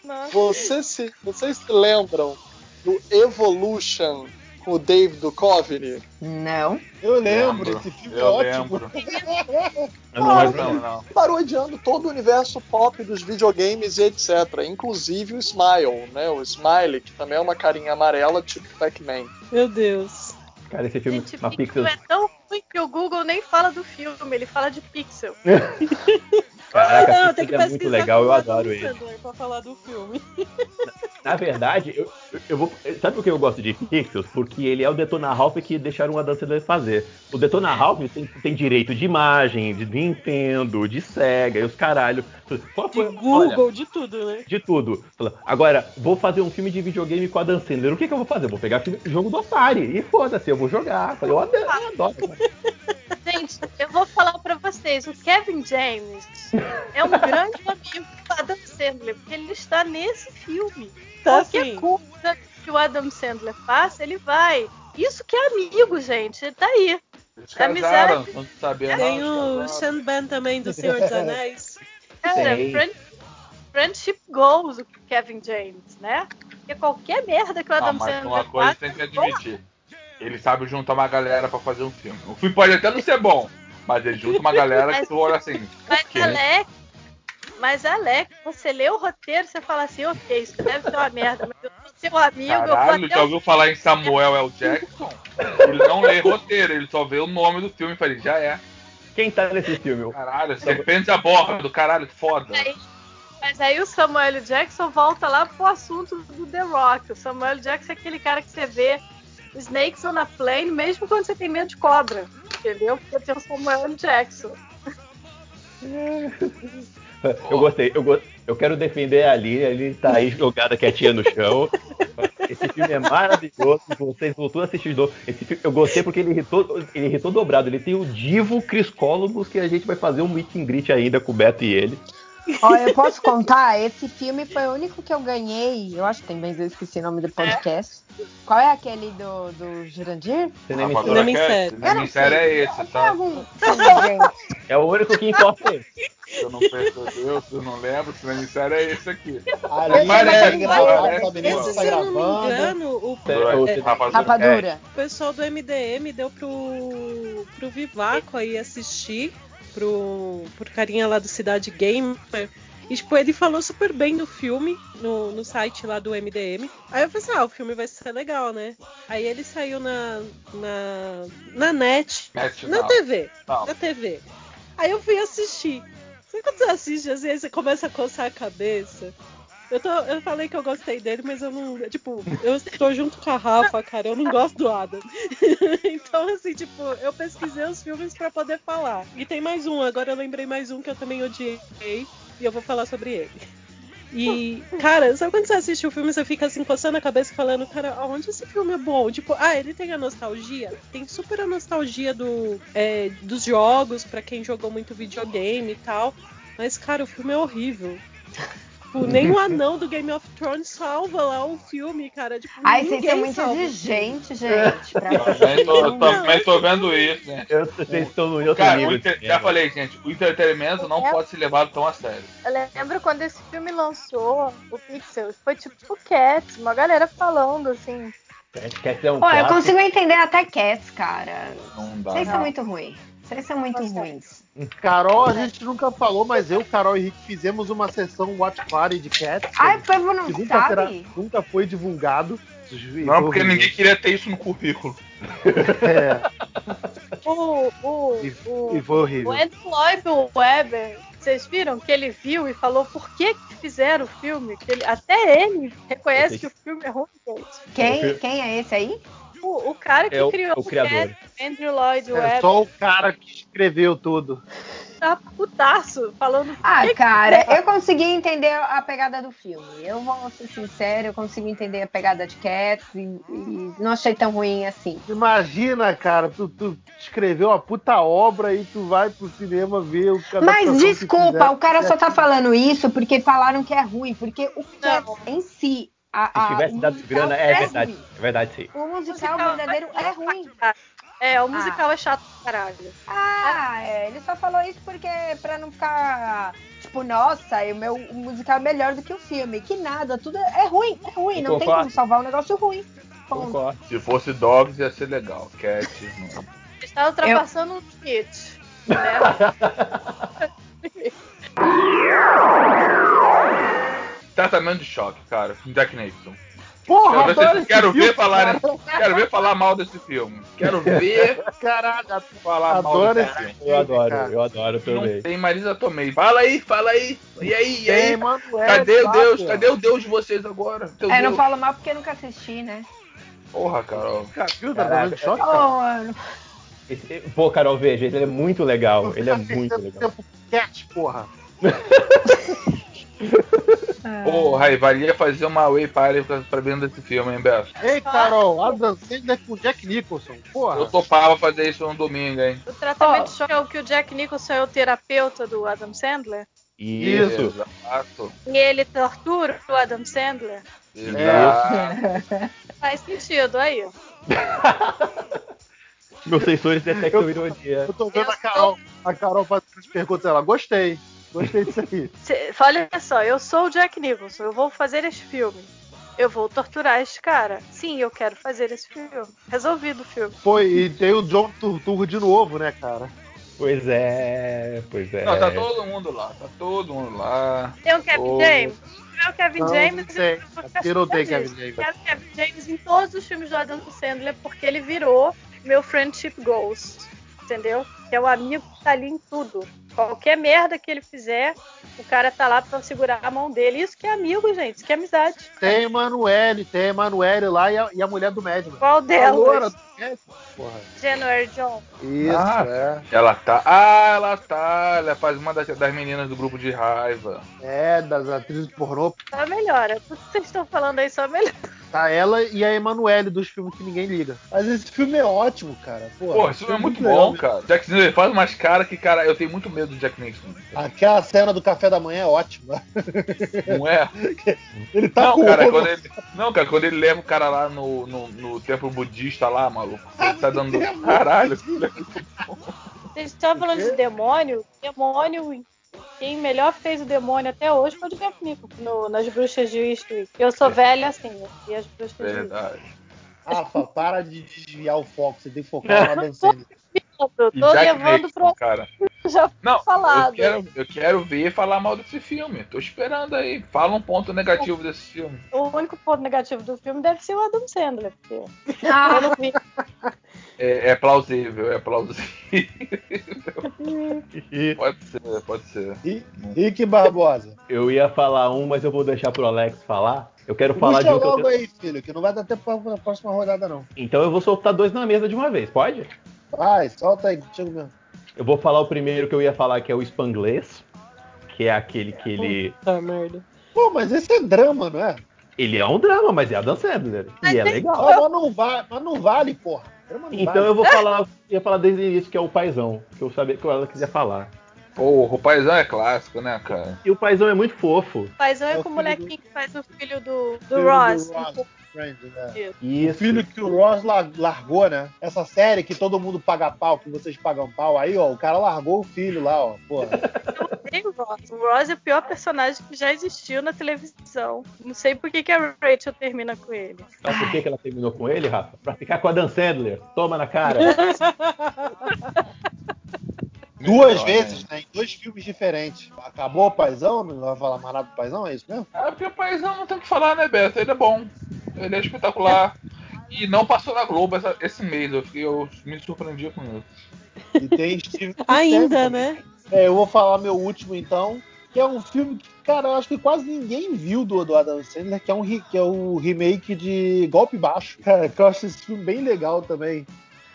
Nossa. vocês se, vocês se lembram do Evolution com o Dave Duchovny? Não. Eu lembro, Lembro, esse filme é Eu ótimo. lembro. Eu não lembro, Não. Parodiando todo o universo pop dos videogames e etc. Inclusive o Smile, né? O Smiley, que também é uma carinha amarela, tipo Pac-Man. Meu Deus. Cara, esse filme, Gente, uma Pixel Pixel. é tão ruim que o Google nem fala do filme, ele fala de Pixel. Caraca, não, esse tem que filme é muito legal, eu adoro ele. Pra falar do filme. Na verdade, eu, eu vou. Sabe por que eu gosto de Pixels? Porque ele é o Detona Ralph que deixaram a dança fazer. O Detona Ralph tem, tem direito de imagem, de Nintendo, de Sega e os caralho. Qual De foi- Google, olha, de tudo, né? de tudo. Agora, vou fazer um filme de videogame com a Dan Sandler. O que, que eu vou fazer? Eu vou pegar filme, jogo do Atari. E foda-se, eu vou jogar. Eu adoro. Eu adoro. Gente, eu vou falar pra vocês, o Kevin James é um grande amigo do Adam Sandler, porque ele está nesse filme. Tá Qualquer assim. coisa que o Adam Sandler faça, ele vai. Isso que é amigo, gente. Tá aí. Eles Amizade. casaram, não sabia Tem não, o Ben também do Senhor dos Anéis. Cara, friend- friendship goals o Kevin James, né? Porque qualquer merda que o Adam mas Sandler uma coisa faz, tem que admitir. Ele sabe juntar uma galera pra fazer um filme. O filme pode até não ser bom, mas ele junta uma galera que tu olha assim. Mas? Alec, mas Alec, você lê o roteiro, você fala assim, ok, isso deve ser uma merda, mas eu sou seu amigo, eu Caralho, vou já ouviu falar em Samuel L. Jackson? Ele não lê roteiro, ele só vê o nome do filme e fala, já é. Quem tá nesse filme? Caralho, serpente a bordo, caralho, foda. Aí- Mas aí o Samuel. Jackson volta lá pro assunto do The Rock. O Samuel. Jackson é aquele cara que você vê Snakes on a Plane, mesmo quando você tem medo de cobra. Entendeu? Porque tem o Samuel. Jackson. Eu gostei, eu, go- eu quero defender a Aline, a Aline tá aí jogada quietinha no chão. Esse filme é maravilhoso, vocês vão tudo assistir novo. Esse filme, eu gostei porque ele irritou, ele irritou dobrado. Ele tem o Divo Chris Columbus, que a gente vai fazer um meet and greet ainda com o Beto e ele. Ó, eu posso contar? Esse filme foi o único que eu ganhei. Eu acho que tem bem eu esqueci o nome do podcast. Qual é aquele do, do Jurandir? Cinema. Cinema em série. Cinema Eu não em série é esse, tá? algum filme, gente? É o único que importa. Se eu não percebeu, se eu não lembro, Cinema em série é esse aqui. Ali Parece, tá gravado, parece, sabe nem ó. se tá Se eu não me gravando. engano, o, É, é, Rapadura Rapadura. o pessoal do MDM deu pro, pro Vivaco aí assistir, pro, pro carinha lá do Cidade Gamer. E, tipo, ele falou super bem do filme no, no site lá do MDM. Aí eu falei assim, ah, o filme vai ser legal, né? Aí ele saiu na, na, na net, Net na não. TV, Não. na TV. Aí eu fui assistir. Quando você assiste, assim, aí você começa a coçar a cabeça? Eu, tô, eu falei que eu gostei dele, mas eu não. Tipo, eu tô junto com a Rafa, cara. Eu não gosto do Adam. então, assim, tipo, eu pesquisei os filmes pra poder falar. E tem mais um, agora eu lembrei mais um que eu também odiei. E eu vou falar sobre ele. E, cara, sabe quando você assiste o filme, você fica assim, coçando a cabeça e falando, cara, aonde esse filme é bom? Tipo, ah, ele tem a nostalgia, tem super a nostalgia do, é, dos jogos, pra quem jogou muito videogame e tal. Mas, cara, o filme é horrível. Tipo, nem o anão do Game of Thrones salva lá o filme, cara. Tipo, Ai, vocês são muito salva exigentes, gente. Pra Também tô, também tô vendo isso, né? Eu, vocês estão no outro Cara, nível. inter- já falei, gente, o entretenimento não pode ser levado tão a sério. Eu lembro quando esse filme lançou, o Pixel, foi tipo o Cats, uma galera falando assim. Quer dizer, um Pô, eu consigo entender até Cats, cara. Não dá. Vocês Não. são muito ruins. Vocês são muito Nossa. ruins. Carol, a gente nunca falou, mas eu, Carol e Rick fizemos uma sessão Watch Party de Cats. Ai, o povo não que nunca, será- sabe. nunca foi divulgado. Não, porque ninguém queria ter isso no currículo. É, O, o, e, o, e foi horrível. o Andrew Lloyd Webber, vocês viram que ele viu e falou por que, que fizeram o filme? Que ele, até ele reconhece que o filme é ruim. Quem, quem é esse aí? O, o cara que É o- criou o criador. Cats, Andrew Lloyd É Webber, só o cara que escreveu tudo. tá putaço, falando Ah, que que cara, eu consegui entender a pegada do filme. Eu vou ser sincero, eu consegui entender a pegada de Cats e, e não achei tão ruim assim. Imagina, cara, tu, tu escreveu uma puta obra e tu vai pro cinema ver o cada Mas desculpa, o cara só tá falando isso porque falaram que é ruim, porque o Cats em si, a, Se a- tivesse o dado grana, é verdade. ruim. É verdade, sim. O musical musical verdadeiro é ruim. É, o musical é chato pra caralho. Ah, é, ele só falou isso porque pra não ficar tipo, nossa, o meu musical é melhor do que o filme. Que nada, tudo é ruim, é ruim, não tem como salvar um negócio ruim. Concordo. Se fosse Dogs ia ser legal. Cat, não. Está ultrapassando um limite. Né? Tratamento de choque, cara. Jack Nicholson. Porra, Quero ver, quero filme, ver falar, cara. quero ver falar mal desse filme. Quero ver Caralho, falar mal adoro desse esse filme. Eu adoro, cara. eu adoro também. Não tem Marisa Tomei. Fala aí, fala aí. E aí, e Tem, aí? mano, é, Cadê o tá, Deus? pô. Cadê o Deus de vocês agora? Teu É, não Deus. falo mal porque nunca assisti, né? Porra, Carol. Cara, viu? Caraca, Tratamento de choque, cara. mano. Esse- pô, Carol, veja, ele é muito legal. Ele é Tá muito legal. tempo Cat, porra. Porra, aí valia fazer uma Way Party pra, pra dentro desse filme, hein, Beto? Ei, Carol, Adam Sandler com Jack Nicholson, porra. Eu topava fazer isso no domingo, hein? O tratamento de choque é o que o Jack Nicholson é o terapeuta do Adam Sandler. Isso. Exato. E ele tortura o Adam Sandler. Exato. Faz sentido aí. Meus sensores detectam Eu- ironia. Eu tô vendo Eu a Carol, a Carol fazendo as perguntas, ela, gostei. Gostei disso aí. Cê- Olha só, eu sou o Jack Nicholson, eu vou fazer esse filme. Eu vou torturar esse cara. Sim, eu quero fazer esse filme. Resolvido o filme. Pô, e tem o John Turturro de novo, né, cara? Pois é, pois é. Não, tá todo mundo lá, tá todo mundo lá. Tem o Kevin Oh. James? Se tiver o Kevin Não, James, não tem. eu não Kevin. James. Quero Kevin James em todos os filmes do Adam Sandler, porque ele virou meu friendship ghost. Entendeu? Que é o amigo que tá ali em tudo. Qualquer merda que ele fizer, o cara tá lá pra segurar a mão dele. Isso que é amigo, gente. Isso que é amizade. Tem Emanuele, tem Emanuele lá e a, e a mulher do médico. Qual A loura médico, porra. January John. Isso, Ah. é. Ela tá. Ah, ela tá. Ela faz uma das, das meninas do grupo de raiva. É, das atrizes pornô. Só melhora. Tudo que vocês estão falando aí só melhora. Tá ela e a Emanuele dos filmes que ninguém liga. Mas esse filme é ótimo, cara. Pô, Pô, esse filme é muito legal bom, mesmo. cara. Jack Nicholson faz umas caras que, cara, eu tenho muito medo do Jack Nicholson. Aquela cena do café da manhã é ótima. Não é? Ele tá Não, com cara, quando ele, não, cara, quando ele leva o cara lá no, no, no templo budista lá, maluco. Tá dando. Caralho, filho. Vocês estão falando de demônio? Demônio. Quem melhor fez o demônio até hoje foi o Jack Nicholson no- nas bruxas de Eastwick. Eu sou velha assim, né? E as bruxas de Eastwick. Verdade. Rafa, para de desviar o foco. Você tem que focar na dançando. Eu tô Jack levando Nicholson, pro. cara. Já foi Não, falado. Eu quero, eu quero ver falar mal desse filme. Tô esperando aí. Fala um ponto negativo desse filme. O único ponto negativo do filme deve ser o Adam Sandler, porque eu Ah, não vi. É, é plausível, é plausível. pode ser, pode ser. E Rick Barbosa. Eu ia falar um, mas eu vou deixar pro Alex falar. Eu quero falar Puxa de um que eu logo tenho... aí, filho, que não vai dar tempo pra próxima rodada, não. Então eu vou soltar dois na mesa de uma vez, pode? Vai, solta aí, contigo mesmo. Eu vou falar o primeiro que eu ia falar, que é o Spanglês, que é aquele que ele. Tá merda. Pô, mas esse é drama, não é? Ele é um drama, mas é Adam Sandler. E é legal. Mas não vale, mas não vale, porra. Drama não Então vale. eu vou falar, eu ia falar desde o início, que é o Paizão, que eu sabia que ela quiser falar. Pô, o paizão é clássico, né, cara? E o Paizão é muito fofo. Paizão É é o com o molequinho que faz o filho do, do Filho Ross. do Ross, Friend, né? O Isso. filho que o Ross la- largou, né? Essa série que todo mundo paga pau, que vocês pagam pau. Aí, ó, o cara largou o filho lá, ó. Porra. Tem o Ross. O Ross é o pior personagem que já existiu na televisão. Não sei por que, que a Rachel termina com ele. Sabe por que, que ela terminou com ele, Rafa? Pra ficar com a Dan Sandler. Toma na cara. Duas vezes, né? Em dois filmes diferentes. Acabou o paizão? Não vai falar mais nada do paizão? É isso mesmo? É porque o paizão não tem o que falar, né, Beto? Ele é bom. Ele é espetacular. E não passou na Globo essa- esse mês. Eu, fiquei, eu me surpreendi com isso. E tem Steve Ainda, né? É, eu vou falar meu último então, que é um filme que, cara, eu acho que quase ninguém viu do, do Adam Sandler, que é, um, que é o remake de Golpe Baixo. Cara, que eu acho esse filme bem legal também.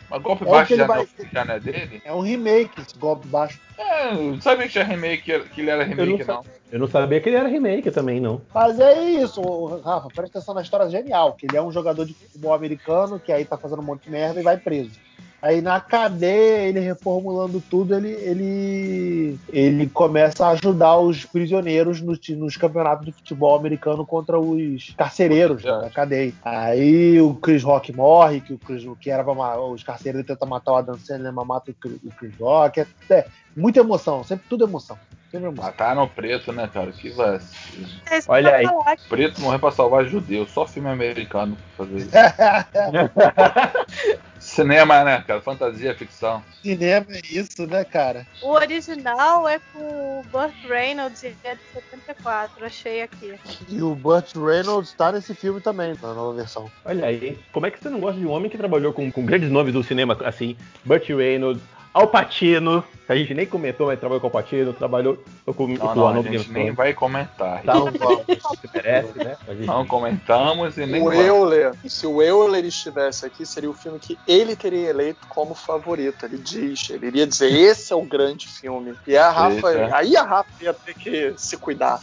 Mas golpe É baixo já, vai- não, já não é dele? É um remake esse Golpe Baixo. É, eu não sabia que tinha remake, que ele era remake, não não. Eu não sabia que ele era remake também, não. Mas é isso, Rafa, presta atenção na história genial, que ele é um jogador de futebol americano que aí tá fazendo um monte de merda e vai preso. Aí na cadeia, ele reformulando tudo, ele, ele, ele começa a ajudar os prisioneiros no nos campeonatos de futebol americano contra os carcereiros né, na cadeia. Aí o Chris Rock morre, que o Chris, que era pra, os carcereiros tentam matar o Adam Sandler, mas mata o Chris, o Chris Rock. É, é, muita emoção, sempre tudo emoção. Sempre emoção. Mataram preto, né, cara? Que vacilo. É Olha aí. Preto morreu pra salvar judeu. Só filme americano pra fazer isso. Cinema, né, cara? Fantasia, ficção. Cinema é isso, né, cara? O original é com o Burt Reynolds e é de 74. Achei aqui. E o Burt Reynolds tá nesse filme também, na nova versão. Olha aí, como é que você não gosta de um homem que trabalhou com, com grandes nomes do cinema, assim, Burt Reynolds, Al Pacino, que a gente nem comentou, mas trabalhou com o Al Pacino, trabalhou com, Não, o não, a gente nem vai comentar. Tá, não você merece, né? Gente- Não comentamos e nem O vamos. Euler, se o Euler estivesse aqui, seria o filme que ele teria eleito como favorito. Ele diz, ele iria dizer, esse é o grande filme. E a Rafa, Eita. aí a Rafa ia ter que se cuidar.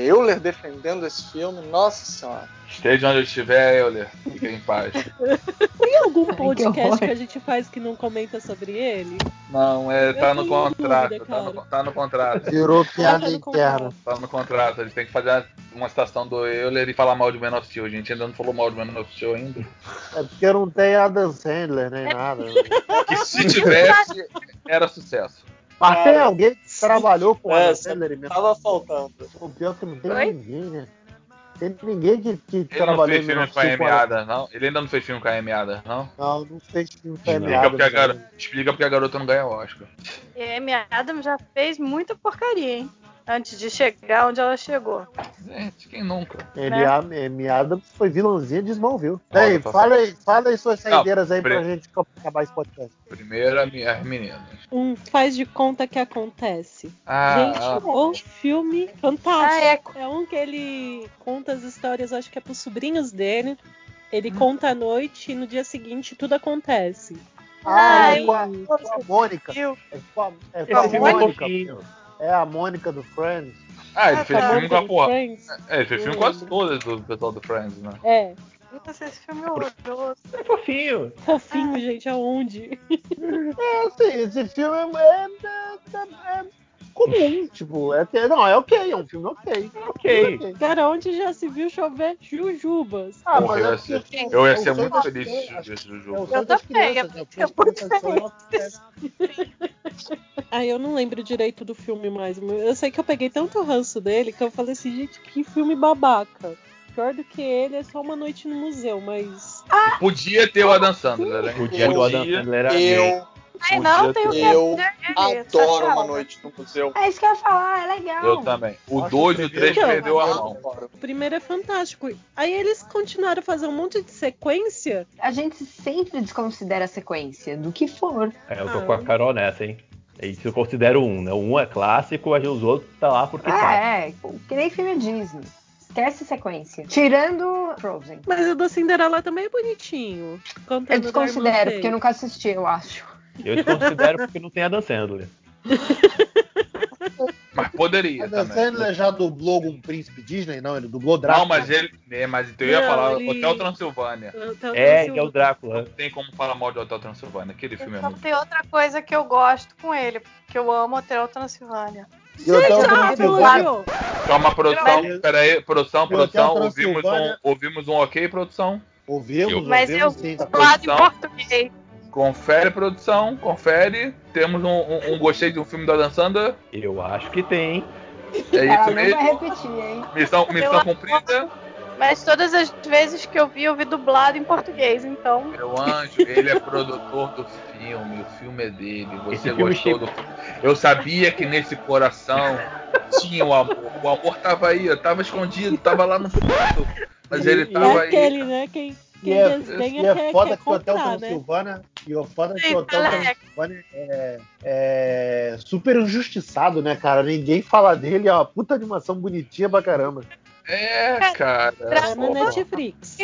Euler defendendo esse filme, nossa senhora. Esteja onde eu estiver, Euler. Fique em paz. Tem algum que podcast horror. que a gente faz que não comenta sobre ele? Não, é, tá Eu no contrato. dúvida, tá, no, tá no contrato. Virou piada Coloca no interna. Tá no contrato. A gente tem que fazer uma citação do Euler e falar mal de Man of Steel. A gente ainda não falou mal de Man of Steel ainda. É porque não tem Adam Sandler nem nada. Que se tivesse, era sucesso. Mas tem alguém que trabalhou com o É, Sandler e mesmo. Tava faltando. O pior que não tem Oi? ninguém, né? Tem ninguém que, que Ele não trabalhou fez em filme com a 1940. Amy Adams, não? Ele ainda não fez filme com a Amy Adams, não? Não, não fez filme com a Amy Explica Adams, porque, a né? Explica porque a garota não ganha Oscar. E a Amy Adams já fez muita porcaria, hein? Antes de chegar onde ela chegou. Gente, quem nunca? Ele, né? a Amy Adams foi vilãzinha de Smallville. Olha, Ei, tá fala aí, fala aí suas saideiras aí pre- pra gente acabar esse podcast. Primeiro as meninas. Um faz de conta que acontece. Ah, Gente, o filme fantástico. Ah, é. É um que ele conta as histórias, acho que é pros sobrinhos dele. Ele conta à noite e no dia seguinte tudo acontece. Ah, Ai, é com a, com a Mônica. É com a, é com a é Mônica. É a Mônica do Friends. ah, ele Ah, fez tá. filme com a porra. É, ele fez filme com quase todas do pessoal do Friends, né? É, Nossa, esse filme é horroroso. É fofinho. fofinho, gente, aonde? É, assim, esse filme é, é, é- é comum, tipo, é, não, é ok, é um filme ok. Ok. Cara, onde já se viu chover jujubas? Ah, Porra, mas eu é ia ser, eu ia é o ser muito feliz crianças, de ver esse É o jogo. sonho das também, é Porque as muito com- Ah, eu não lembro direito do filme mais. mas Eu sei que eu peguei tanto ranço dele que eu falei assim, gente, que filme babaca. Pior do que ele é só uma noite no museu, mas. Podia ter o Adam Sandler, né? O dia do Adam Podia. Sandler. Eu Ai, não, tem o que Eu aprender. adoro Só uma noite no museu. É isso que eu ia falar, é legal. Eu também. O Nossa, 2 e o o 3 primeiro- perdeu a mão. O primeiro é fantástico. Aí eles continuaram a fazer um monte de sequência. A gente sempre desconsidera a sequência do que for. É, eu tô com a Carol nessa, hein? Isso eu considero um, né? Um é clássico, aí os outros tá lá porque tá. É, é, que nem filme Disney. Esquece sequência. Tirando Frozen. Mas o da Cinderela também é bonitinho. Eu desconsidero, porque eu nunca assisti, eu acho. Eu desconsidero porque não tem Adam Sandler. Mas poderia Adam também. Sandler já dublou algum príncipe Disney? Não, ele dublou Drácula. Não, mas ele. É, mas então eu ia Não, falar ele- Hotel Transilvânia. Hotel É, Transilvânia. ele é o Drácula. Não tem como falar mal de Hotel Transilvânia. Aquele filme é Então muito. tem outra coisa que eu gosto com ele, porque eu amo Hotel Transilvânia. E Hotel Transilvânia-! Calma, produção. Mas- Pera aí, produção, produção. Ouvimos um, ouvimos um ok, produção. Ouvimos, Mas eu ouvimos sim. tá em português. Confere, produção. Confere. Temos um, um, um gostei de um filme da Dan Sandler. Eu acho que tem. É Ela isso não vai mesmo. repetir, hein? Missão, missão Eu- cumprida. Mas todas as vezes que eu vi, eu vi dublado em português, então. Meu anjo, ele é produtor do filme, o filme é dele. Você Esse filme gostou do Eu sabia que nesse coração tinha o amor. O amor tava aí, ó, tava escondido, tava lá no fundo. Mas ele E tava é aí. aquele, né? Quem, quem é, desdenha e é quer, foda quer que o Hotel comprar, né? Transilvânia. E o foda que o Hotel. Transilvânia é, é super injustiçado, né, cara? Ninguém fala dele, é uma puta animação bonitinha pra caramba. É, cara. É na Pô, Netflix.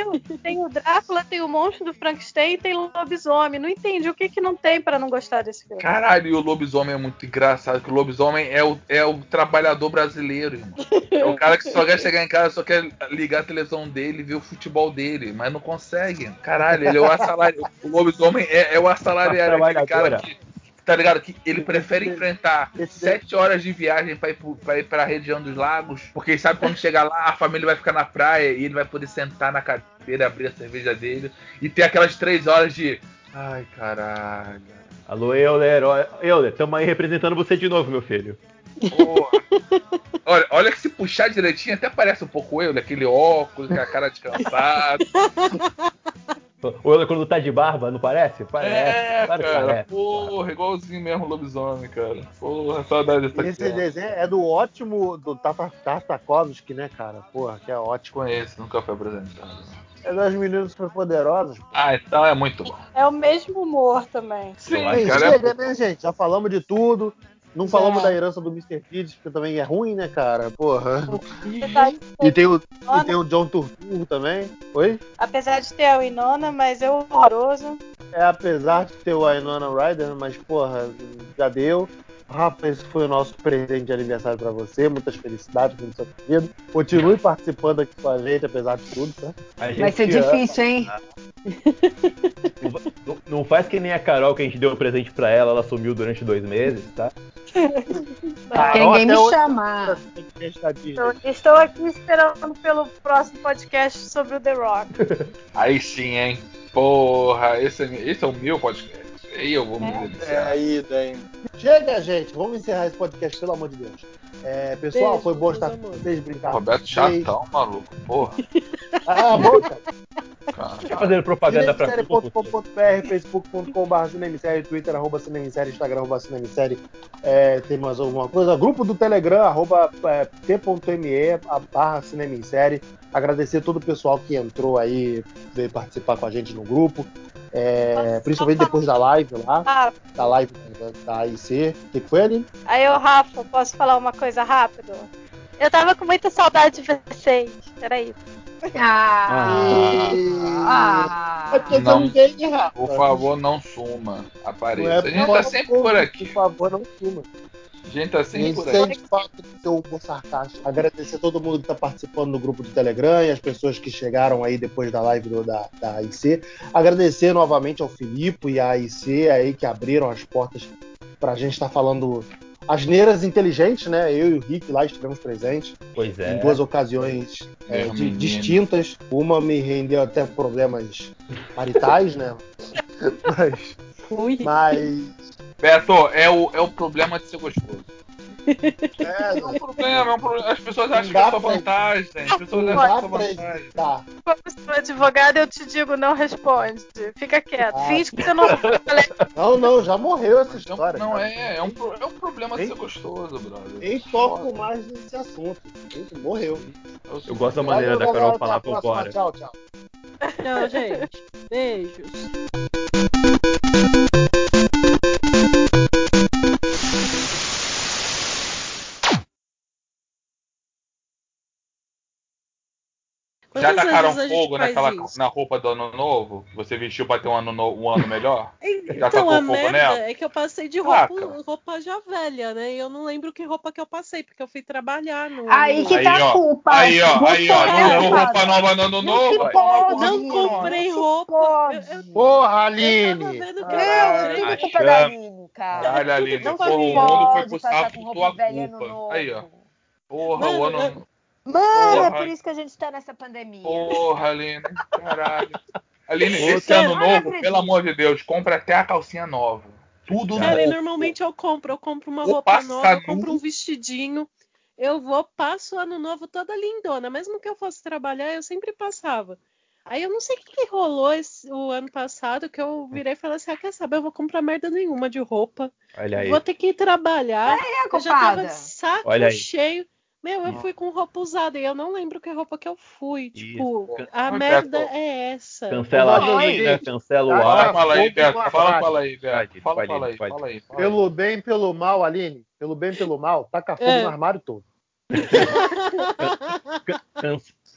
Tem o, Drácula, tem o monstro do Frankenstein e tem o lobisomem. Não entendi o que, que não tem pra não gostar desse filme. Caralho, e o lobisomem é muito engraçado, que o lobisomem é o, é o trabalhador brasileiro, irmão. É o cara que só quer chegar em casa, só quer ligar a televisão dele e ver o futebol dele, mas não consegue. Caralho, ele é o assalariado. O lobisomem é, é o assalariado, aquele cara que, tá ligado? Que ele prefere enfrentar sete horas de viagem pra ir, pro- pra ir pra região dos lagos, porque ele sabe que quando chegar lá, a família vai ficar na praia e ele vai poder sentar na cadeira, abrir a cerveja dele e ter aquelas três horas de. Ai, caralho. Alô, Euler. Euler, tamo aí representando você de novo, meu filho. Porra. Olha, olha que se puxar direitinho até parece um pouco eu, aquele óculos, com a cara descansada. O Euler quando tá de barba, não parece? Parece. é, claro que cara. parece. Porra, igualzinho mesmo o lobisomem, cara. Porra, saudade dessa Esse cena. desenho é do ótimo do Tartakovsky, né, cara? Porra, que é ótimo. Conheço, nunca foi apresentado. É das meninas superpoderosas. Ah, então é muito bom. É o mesmo humor também. Sim, Bem, cara. é chega, né, gente? Já falamos de tudo. Não falamos É. da herança do Mr. Kids, que também é ruim, né, cara? Porra. E tem o, e tem o John Turturro também. Oi? apesar de ter a Winona, mas é horroroso. É, apesar de ter o Winona Ryder, mas, porra, já deu. Rafa, esse foi o nosso presente de aniversário pra você. Muitas felicidades no seu vida. Continue participando aqui com a gente, apesar de tudo, tá? Vai ser ama. difícil, hein? Não, não faz que nem a Carol que a gente deu um presente pra ela, ela sumiu durante dois meses, tá? Carol, Quem ninguém me hoje- chamar. Eu estou aqui esperando pelo próximo podcast sobre o The Rock. Aí sim, hein? Porra, esse é, esse é o meu podcast. Aí eu vou me É deliciar. aí, daí. Chega, gente. Vamos encerrar esse podcast, pelo amor de Deus. É, pessoal, Beijo, foi bom estar com vocês brincar. Roberto. Chatão, maluco. Porra. Ah. Tá Cara. fazendo propaganda pra Cinemissérie.com.br, facebook.com.br, cinemissérie, twitter, arroba cinemissérie, instagram, arroba cinemissérie. É, tem mais alguma coisa? Grupo do Telegram, arroba é, t.me, barra cinemissérie. Agradecer todo o pessoal que entrou aí, veio participar com a gente no grupo. É, principalmente depois da live lá, Ah, da live da, AIC. O que foi ali? aí eu, Rafa, posso falar uma coisa rápido? Eu tava com muita saudade de vocês. Peraí. Ah. Ah. É porque você Não. Por favor, não suma. Apareça. é A gente tá sempre por aqui. Por favor, não suma. Gente tá A sempre gente por aqui. sente falta do seu humor sarcástico. Agradecer a todo mundo que está participando do grupo do Telegram e as pessoas que chegaram aí depois da live do- da, da AIC. Agradecer novamente ao Filipe e à AIC aí que abriram as portas para a gente estar falando asneiras inteligentes, né? Eu e o Rick lá estivemos presentes Pois é. em duas ocasiões é, Meu de- distintas. Uma me rendeu até problemas maritais, né? Mas, Ui. mas Beto, é o, é o problema de ser gostoso. é, É um problema, é um problema. As pessoas acham que é pra- vantagem. As pessoas não acham que é pra vantagem. evitar. Como sou advogada, eu te digo, não responde. Fica quieto. Ah. Finge que você não. Não, não, já morreu essa Não, história. não cara. é, é um, é um problema de ser gostoso, brother. Nem toco mais nesse assunto. Gente, Morreu. Eu gosto da maneira da Carol falar até a próxima. vambora. Tchau, tchau. Tchau, gente. Beijos. Já Quantas tacaram a gente fogo naquela, isso? na roupa do ano novo? Você vestiu pra ter um ano, no- um ano melhor? Já Então, tacou a fogo merda nela? é que eu passei de roupa, Taca. roupa já velha, né? E eu não lembro que roupa que eu passei, porque eu fui trabalhar no. Aí que Aí, tá a culpa. Aí, ó, aí, ó. Você Não culpada. roupa nova no ano Não se novo? pode, Não comprei roupa. pode. Eu- eu- Porra, Eu tava Aline! vendo que Ah, culpa da. Aline, cara. Caralho, Aline. Porra, o mundo foi pro passar com por roupa tua velha no culpa. novo. Aí, ó. Porra, o ano. Mano, Porra. é por isso que a gente tá nessa pandemia. Porra, Aline. Caralho. Aline, Ô, esse ano novo, pelo amor de Deus, compra até a calcinha nova. Tudo Cara, novo. normalmente eu compro, eu compro uma Vou roupa nova, eu compro um vestidinho. Eu vou, passo o ano novo toda lindona. Mesmo que eu fosse trabalhar, eu sempre passava. Aí eu não sei o que, que rolou esse- o ano passado, que eu virei e falei assim: ah, quer saber? Eu vou comprar merda nenhuma de roupa. Olha aí. Vou ter que ir trabalhar. É, eu já tava de saco Olha aí. Meu, eu fui com roupa usada e eu não lembro que roupa que eu fui. Tipo, Isso. a merda é essa. Cancela a. China, cancela o ar. fala aí, Beto. Fala, fala aí, Beto. Fala, fala aí, fala aí. Pelo bem, pelo mal, Aline. Pelo bem, pelo mal, taca fogo É. no armário todo. Can-